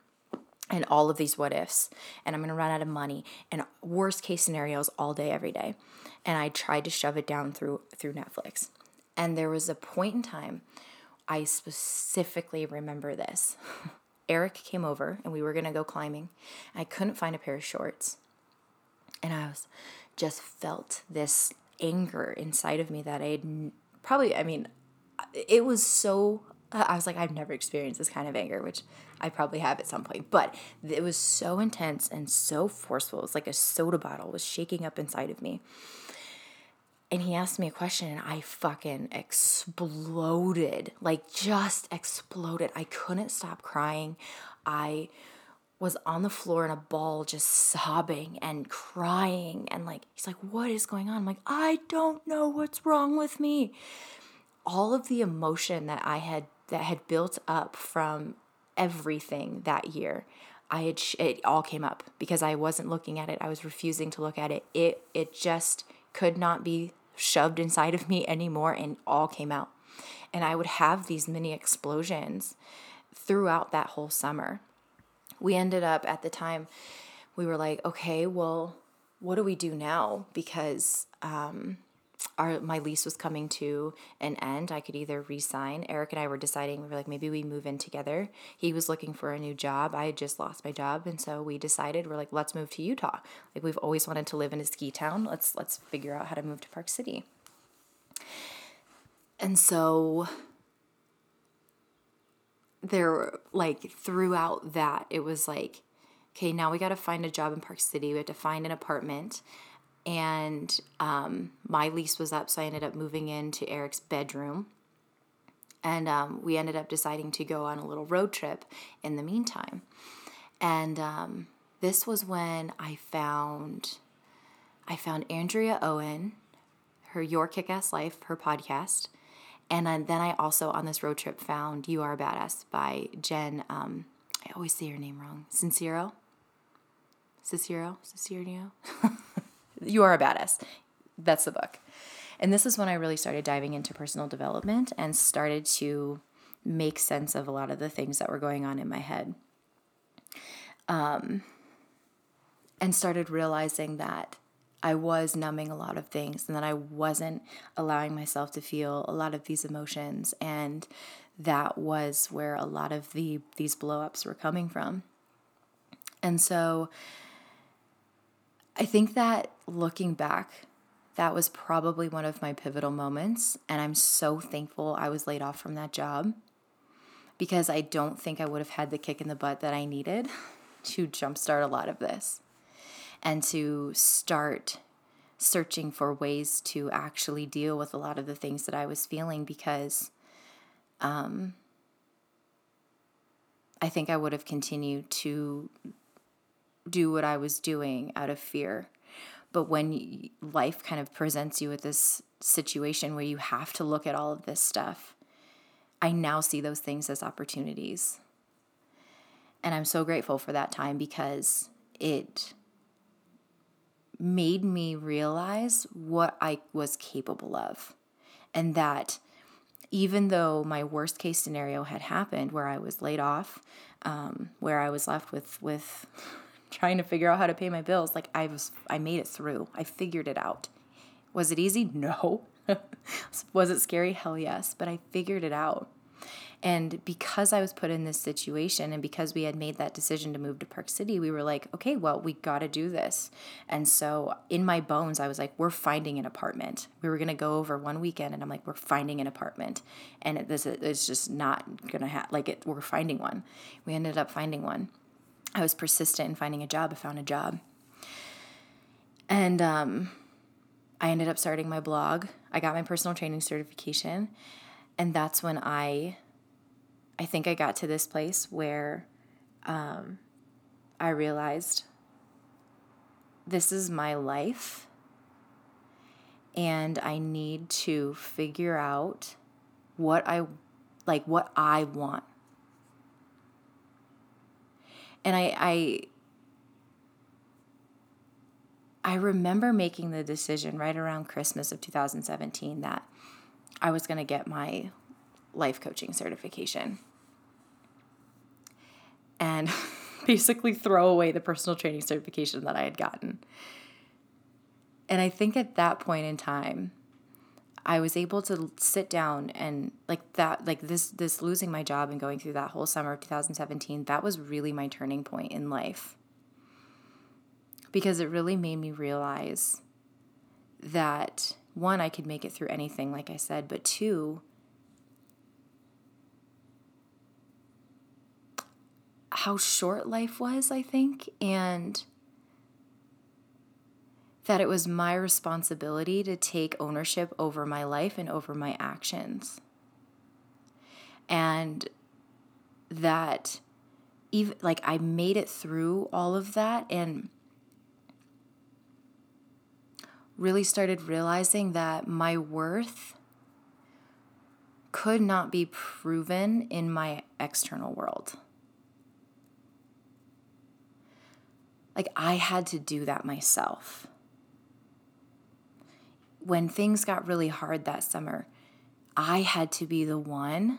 Speaker 1: and all of these what ifs and I'm going to run out of money and worst case scenarios all day every day. And I tried to shove it down through through Netflix. And there was a point in time I specifically remember this. (laughs) Eric came over and we were going to go climbing. I couldn't find a pair of shorts. And I was just felt this anger inside of me that I probably, I mean, it was so, uh, I was like, I've never experienced this kind of anger, which I probably have at some point, but it was so intense and so forceful. It was like a soda bottle was shaking up inside of me. And he asked me a question and I fucking exploded, like just exploded. I couldn't stop crying. I was on the floor in a ball just sobbing and crying and like he's like what is going on? I'm like i don't know what's wrong with me. All of the emotion that i had that had built up from everything that year i had it all came up because i wasn't looking at it. I was refusing to look at it. It it just could not be shoved inside of me anymore and all came out. And i would have these mini explosions throughout that whole summer we ended up at the time, we were like, okay, well, what do we do now? Because um, our my lease was coming to an end. I could either resign. Eric and I were deciding. We were like, maybe we move in together. He was looking for a new job. I had just lost my job, and so we decided we're like, let's move to Utah. Like we've always wanted to live in a ski town. Let's let's figure out how to move to Park City. And so there like throughout that it was like okay now we got to find a job in park city we have to find an apartment. And um, my lease was up so i ended up moving into eric's bedroom. And um, we ended up deciding to go on a little road trip in the meantime. And um, this was when i found i found andrea owen her your kick-ass life her podcast and then I also on this road trip found You Are a Badass by Jen. Um, I always say her name wrong. Sincero? Cicero? Cicero? (laughs) you Are a Badass. That's the book. And this is when I really started diving into personal development and started to make sense of a lot of the things that were going on in my head. Um, and started realizing that I was numbing a lot of things and that I wasn't allowing myself to feel a lot of these emotions. And that was where a lot of the these blowups were coming from. And so I think that looking back that was probably one of my pivotal moments. And I'm so thankful I was laid off from that job because I don't think I would have had the kick in the butt that I needed (laughs) to jumpstart a lot of this and to start searching for ways to actually deal with a lot of the things that I was feeling because um, I think I would have continued to do what I was doing out of fear. But when life kind of presents you with this situation where you have to look at all of this stuff, I now see those things as opportunities. And I'm so grateful for that time because it made me realize what I was capable of. And that even though my worst case scenario had happened, where I was laid off, um, where I was left with, with (laughs) trying to figure out how to pay my bills, like I was, I made it through. I figured it out. Was it easy? (laughs) No. (laughs) was it scary? Hell yes. But I figured it out. And because I was put in this situation and because we had made that decision to move to Park City, we were like, okay, well, we got to do this. And so in my bones, I was like, we're finding an apartment. We were going to go over one weekend and I'm like, we're finding an apartment. And this is just not going to happen. Like, it, we're finding one. We ended up finding one. I was persistent in finding a job. I found a job. And um, I ended up starting my blog. I got my personal training certification. And that's when I I think I got to this place where um, I realized this is my life and I need to figure out what I like what I want. And I I I remember making the decision right around Christmas of 2017 that I was going to get my life coaching certification and (laughs) basically throw away the personal training certification that I had gotten. And I think at that point in time, I was able to sit down and like that like this this losing my job and going through that whole summer of 2017, that was really my turning point in life. Because it really made me realize that one I could make it through anything like I said, but two how short life was, I think, and that it was my responsibility to take ownership over my life and over my actions. And that even like I made it through all of that and really started realizing that my worth could not be proven in my external world. Like I had to do that myself. When things got really hard that summer, I had to be the one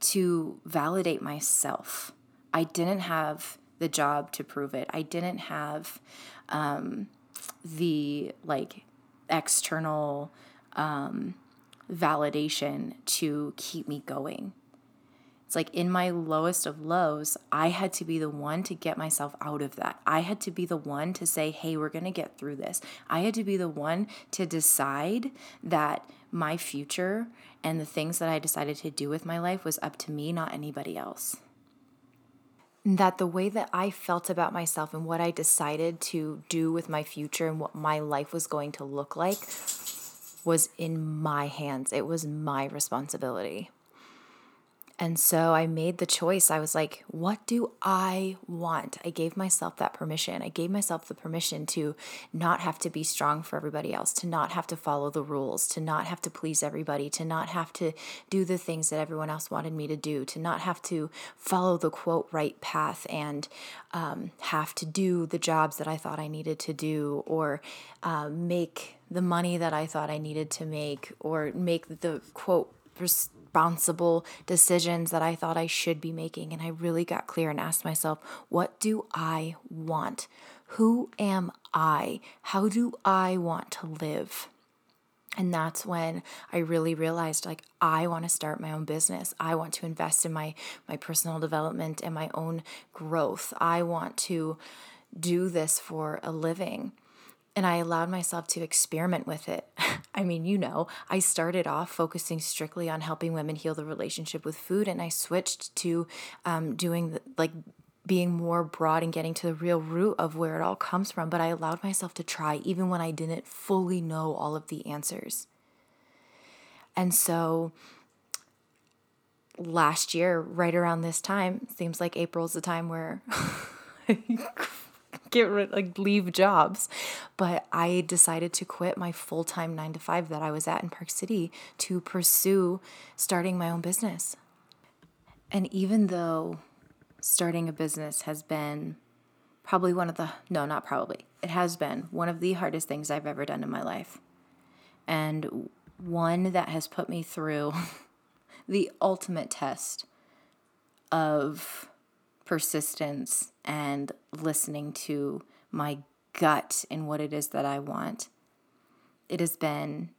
Speaker 1: to validate myself. I didn't have the job to prove it. I didn't have um, the like external um, validation to keep me going. It's like in my lowest of lows, I had to be the one to get myself out of that. I had to be the one to say, hey, we're going to get through this. I had to be the one to decide that my future and the things that I decided to do with my life was up to me, not anybody else. That the way that I felt about myself and what I decided to do with my future and what my life was going to look like was in my hands. It was my responsibility. And so I made the choice. I was like, what do I want? I gave myself that permission. I gave myself the permission to not have to be strong for everybody else, to not have to follow the rules, to not have to please everybody, to not have to do the things that everyone else wanted me to do, to not have to follow the quote right path and um, have to do the jobs that I thought I needed to do or uh, make the money that I thought I needed to make or make the quote responsible decisions that I thought I should be making. And I really got clear and asked myself, what do I want? Who am I? How do I want to live? And that's when I really realized like I want to start my own business. I want to invest in my my personal development and my own growth. I want to do this for a living and I allowed myself to experiment with it. (laughs) I mean, you know, I started off focusing strictly on helping women heal the relationship with food, and I switched to um, doing the, like being more broad and getting to the real root of where it all comes from. But I allowed myself to try even when I didn't fully know all of the answers. And so last year, right around this time, seems like April's the time where (laughs) (laughs) get rid like leave jobs. But I decided to quit my full-time 9 to 5 that I was at in Park City to pursue starting my own business. And even though starting a business has been probably one of the no, not probably. It has been one of the hardest things I've ever done in my life. And one that has put me through (laughs) the ultimate test of persistence and listening to my gut in what it is that I want. It has been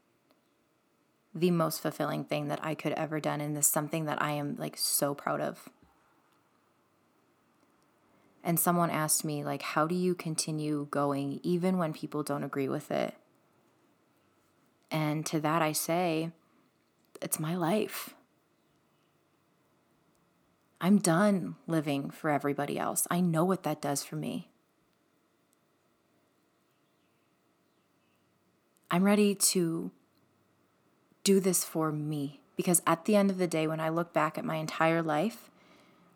Speaker 1: the most fulfilling thing that I could ever done and this something that I am like so proud of. And someone asked me like how do you continue going even when people don't agree with it? And to that I say it's my life. I'm done living for everybody else. I know what that does for me. I'm ready to do this for me because at the end of the day, when I look back at my entire life,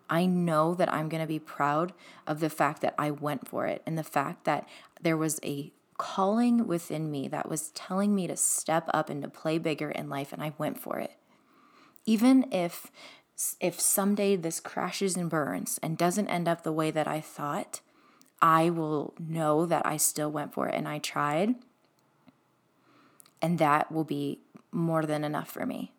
Speaker 1: I know that I'm going to be proud of the fact that I went for it and the fact that there was a calling within me that was telling me to step up and to play bigger in life, and I went for it. Even if if someday this crashes and burns and doesn't end up the way that I thought, I will know that I still went for it and I tried. And that will be more than enough for me.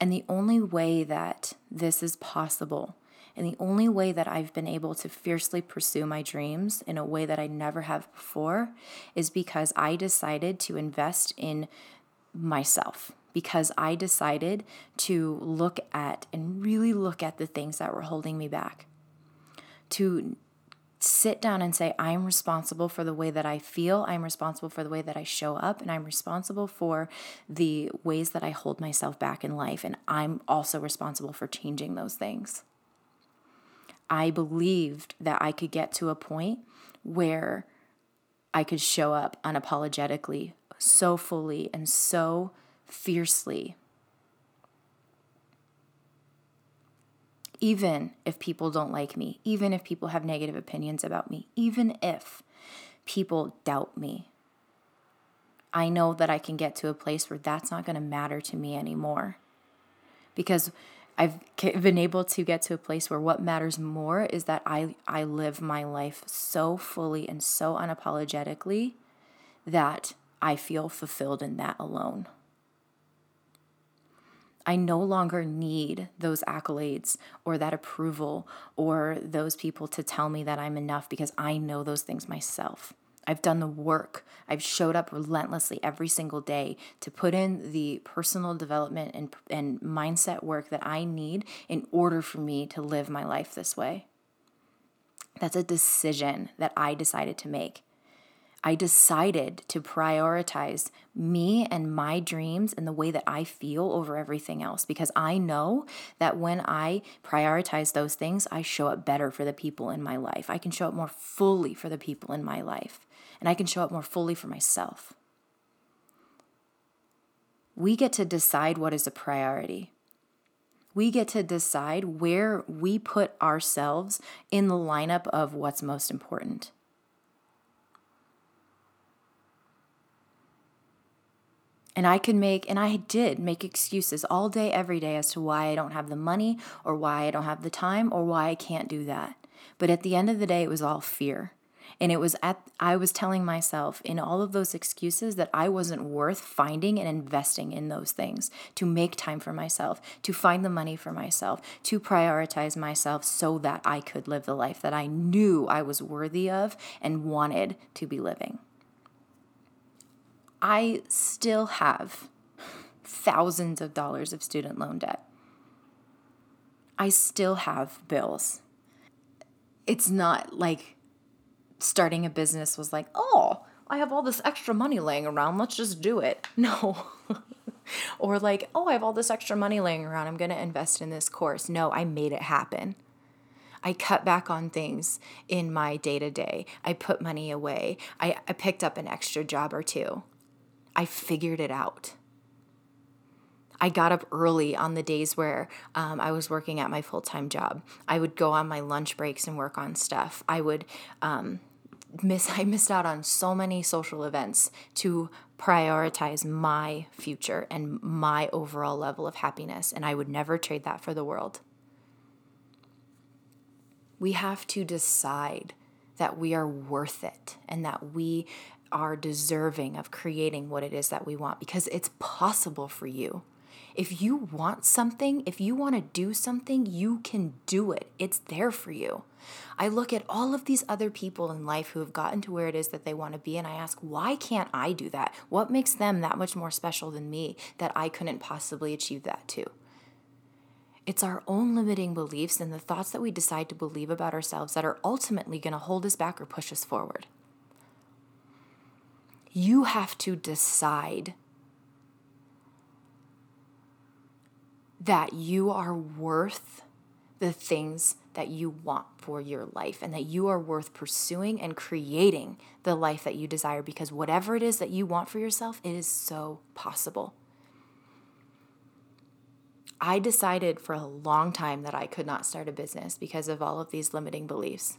Speaker 1: And the only way that this is possible, and the only way that I've been able to fiercely pursue my dreams in a way that I never have before, is because I decided to invest in myself because I decided to look at and really look at the things that were holding me back. To sit down and say, I'm responsible for the way that I feel, I'm responsible for the way that I show up, and I'm responsible for the ways that I hold myself back in life, and I'm also responsible for changing those things. I believed that I could get to a point where I could show up unapologetically so fully and so fiercely. Even if people don't like me, even if people have negative opinions about me, even if people doubt me, I know that I can get to a place where that's not going to matter to me anymore. Because I've been able to get to a place where what matters more is that I, I live my life so fully and so unapologetically that I feel fulfilled in that alone. I no longer need those accolades or that approval or those people to tell me that I'm enough because I know those things myself. I've done the work. I've showed up relentlessly every single day to put in the personal development and, and mindset work that I need in order for me to live my life this way. That's a decision that I decided to make. I decided to prioritize me and my dreams and the way that I feel over everything else because I know that when I prioritize those things, I show up better for the people in my life. I can show up more fully for the people in my life, and I can show up more fully for myself. We get to decide what is a priority. We get to decide where we put ourselves in the lineup of what's most important. And I could make, and I did make excuses all day, every day as to why I don't have the money or why I don't have the time or why I can't do that. But at the end of the day, it was all fear. And it was at, I was telling myself in all of those excuses that I wasn't worth finding and investing in those things to make time for myself, to find the money for myself, to prioritize myself so that I could live the life that I knew I was worthy of and wanted to be living. I still have thousands of dollars of student loan debt. I still have bills. It's not like starting a business was like, oh, I have all this extra money laying around, let's just do it. (laughs) No. (laughs) or like, oh, I have all this extra money laying around, I'm going to invest in this course. No, I made it happen. I cut back on things in my day to day. I put money away. I, I picked up an extra job or two. I figured it out. I got up early on the days where um, I was working at my full time job. I would go on my lunch breaks and work on stuff. I would um, miss. (laughs) I missed out on so many social events to prioritize my future and my overall level of happiness, and I would never trade that for the world. We have to decide that we are worth it and that we are deserving of creating what it is that we want because it's possible for you. If you want something, if you want to do something, you can do it. It's there for you. I look at all of these other people in life who have gotten to where it is that they want to be, and I ask, why can't I do that? What makes them that much more special than me that I couldn't possibly achieve that too? It's our own limiting beliefs and the thoughts that we decide to believe about ourselves that are ultimately going to hold us back or push us forward. You have to decide that you are worth the things that you want for your life and that you are worth pursuing and creating the life that you desire because whatever it is that you want for yourself, it is so possible. I decided for a long time that I could not start a business because of all of these limiting beliefs.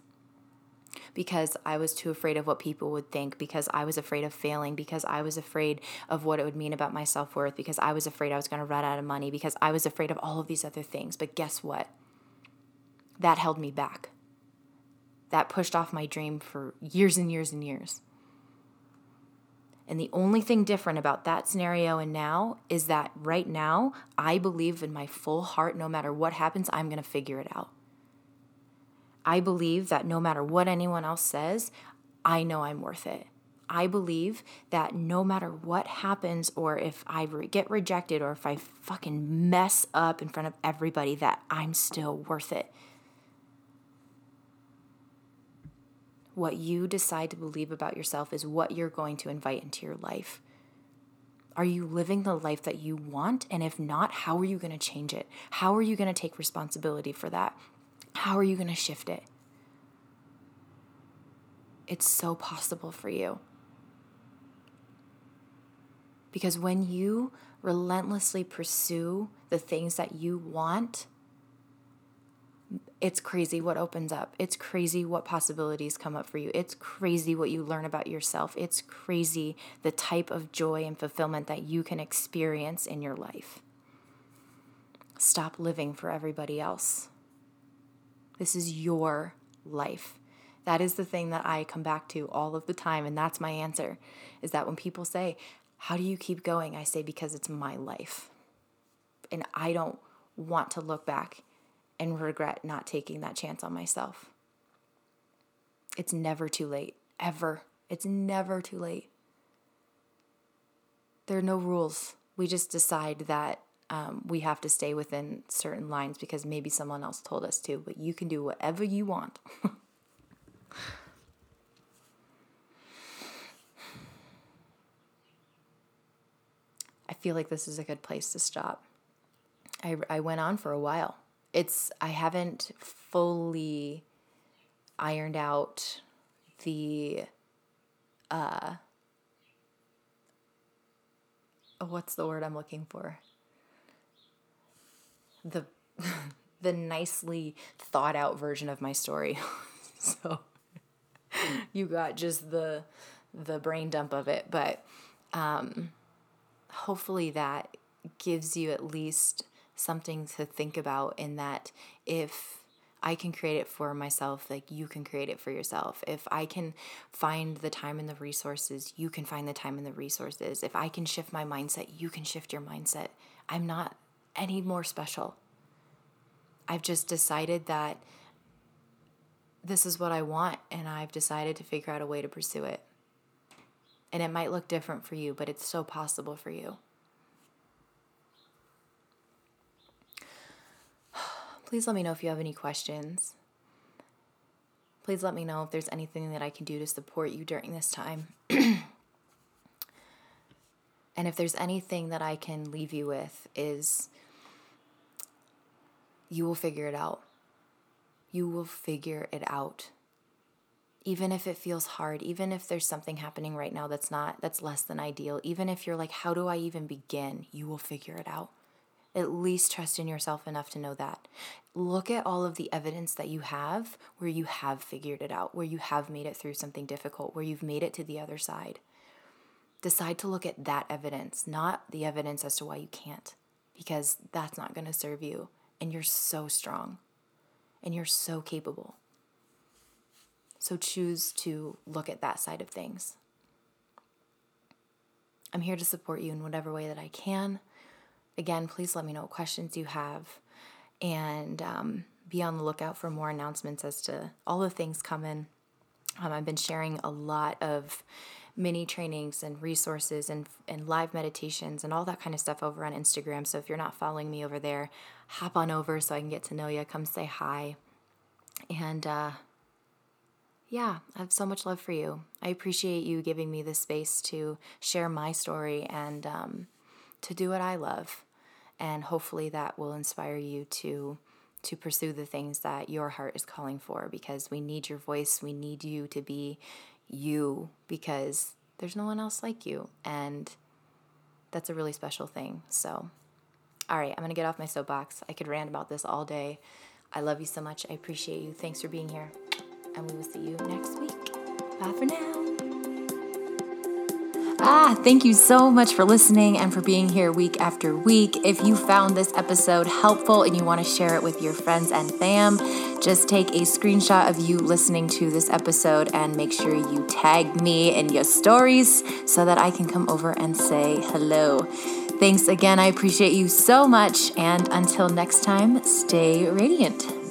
Speaker 1: Because I was too afraid of what people would think, because I was afraid of failing, because I was afraid of what it would mean about my self worth, because I was afraid I was going to run out of money, because I was afraid of all of these other things. But guess what? That held me back. That pushed off my dream for years and years and years. And the only thing different about that scenario and now is that right now, I believe in my full heart, no matter what happens, I'm going to figure it out. I believe that no matter what anyone else says, I know I'm worth it. I believe that no matter what happens, or if I get rejected, or if I fucking mess up in front of everybody, that I'm still worth it. What you decide to believe about yourself is what you're going to invite into your life. Are you living the life that you want? And if not, how are you going to change it? How are you going to take responsibility for that? How are you going to shift it? It's so possible for you. Because when you relentlessly pursue the things that you want, it's crazy what opens up. It's crazy what possibilities come up for you. It's crazy what you learn about yourself. It's crazy the type of joy and fulfillment that you can experience in your life. Stop living for everybody else. This is your life. That is the thing that I come back to all of the time and that's my answer. Is that when people say, "How do you keep going?" I say because it's my life. And I don't want to look back and regret not taking that chance on myself. It's never too late, ever. It's never too late. There are no rules. We just decide that um, we have to stay within certain lines because maybe someone else told us to, but you can do whatever you want. (laughs) I feel like this is a good place to stop. I, I went on for a while it's I haven't fully ironed out the uh what's the word I'm looking for? The (laughs) the nicely thought out version of my story. (laughs) so you got just the the brain dump of it, but um hopefully that gives you at least something to think about in that if I can create it for myself, like you can create it for yourself. If I can find the time and the resources, you can find the time and the resources. If I can shift my mindset, you can shift your mindset. I'm not any more special. I've just decided that this is what I want, and I've decided to figure out a way to pursue it. And it might look different for you, but it's so possible for you. (sighs) Please let me know if you have any questions. Please let me know if there's anything that I can do to support you during this time. (clears throat) and if there's anything that I can leave you with, is you will figure it out. You will figure it out. Even if it feels hard, even if there's something happening right now that's not, that's less than ideal, even if you're like, how do I even begin? You will figure it out. At least trust in yourself enough to know that. Look at all of the evidence that you have where you have figured it out, where you have made it through something difficult, where you've made it to the other side. Decide to look at that evidence, not the evidence as to why you can't, because that's not going to serve you. And you're so strong and you're so capable. So choose to look at that side of things. I'm here to support you in whatever way that I can. Again, please let me know what questions you have and um, be on the lookout for more announcements as to all the things coming. Um, I've been sharing a lot of mini trainings and resources and, and live meditations and all that kind of stuff over on Instagram. So if you're not following me over there, hop on over so I can get to know you. Come say hi. And uh, yeah, I have so much love for you. I appreciate you giving me the space to share my story and um, to do what I love. And hopefully that will inspire you to to pursue the things that your heart is calling for because we need your voice. We need you to be you because there's no one else like you. And that's a really special thing. So, all right, I'm going to get off my soapbox. I could rant about this all day. I love you so much. I appreciate you. Thanks for being here. And we will see you next week. Bye for now. Ah, thank you so much for listening and for being here week after week. If you found this episode helpful and you want to share it with your friends and fam, just take a screenshot of you listening to this episode and make sure you tag me in your stories so that I can come over and say hello. Thanks again. I appreciate you so much. And until next time, stay radiant.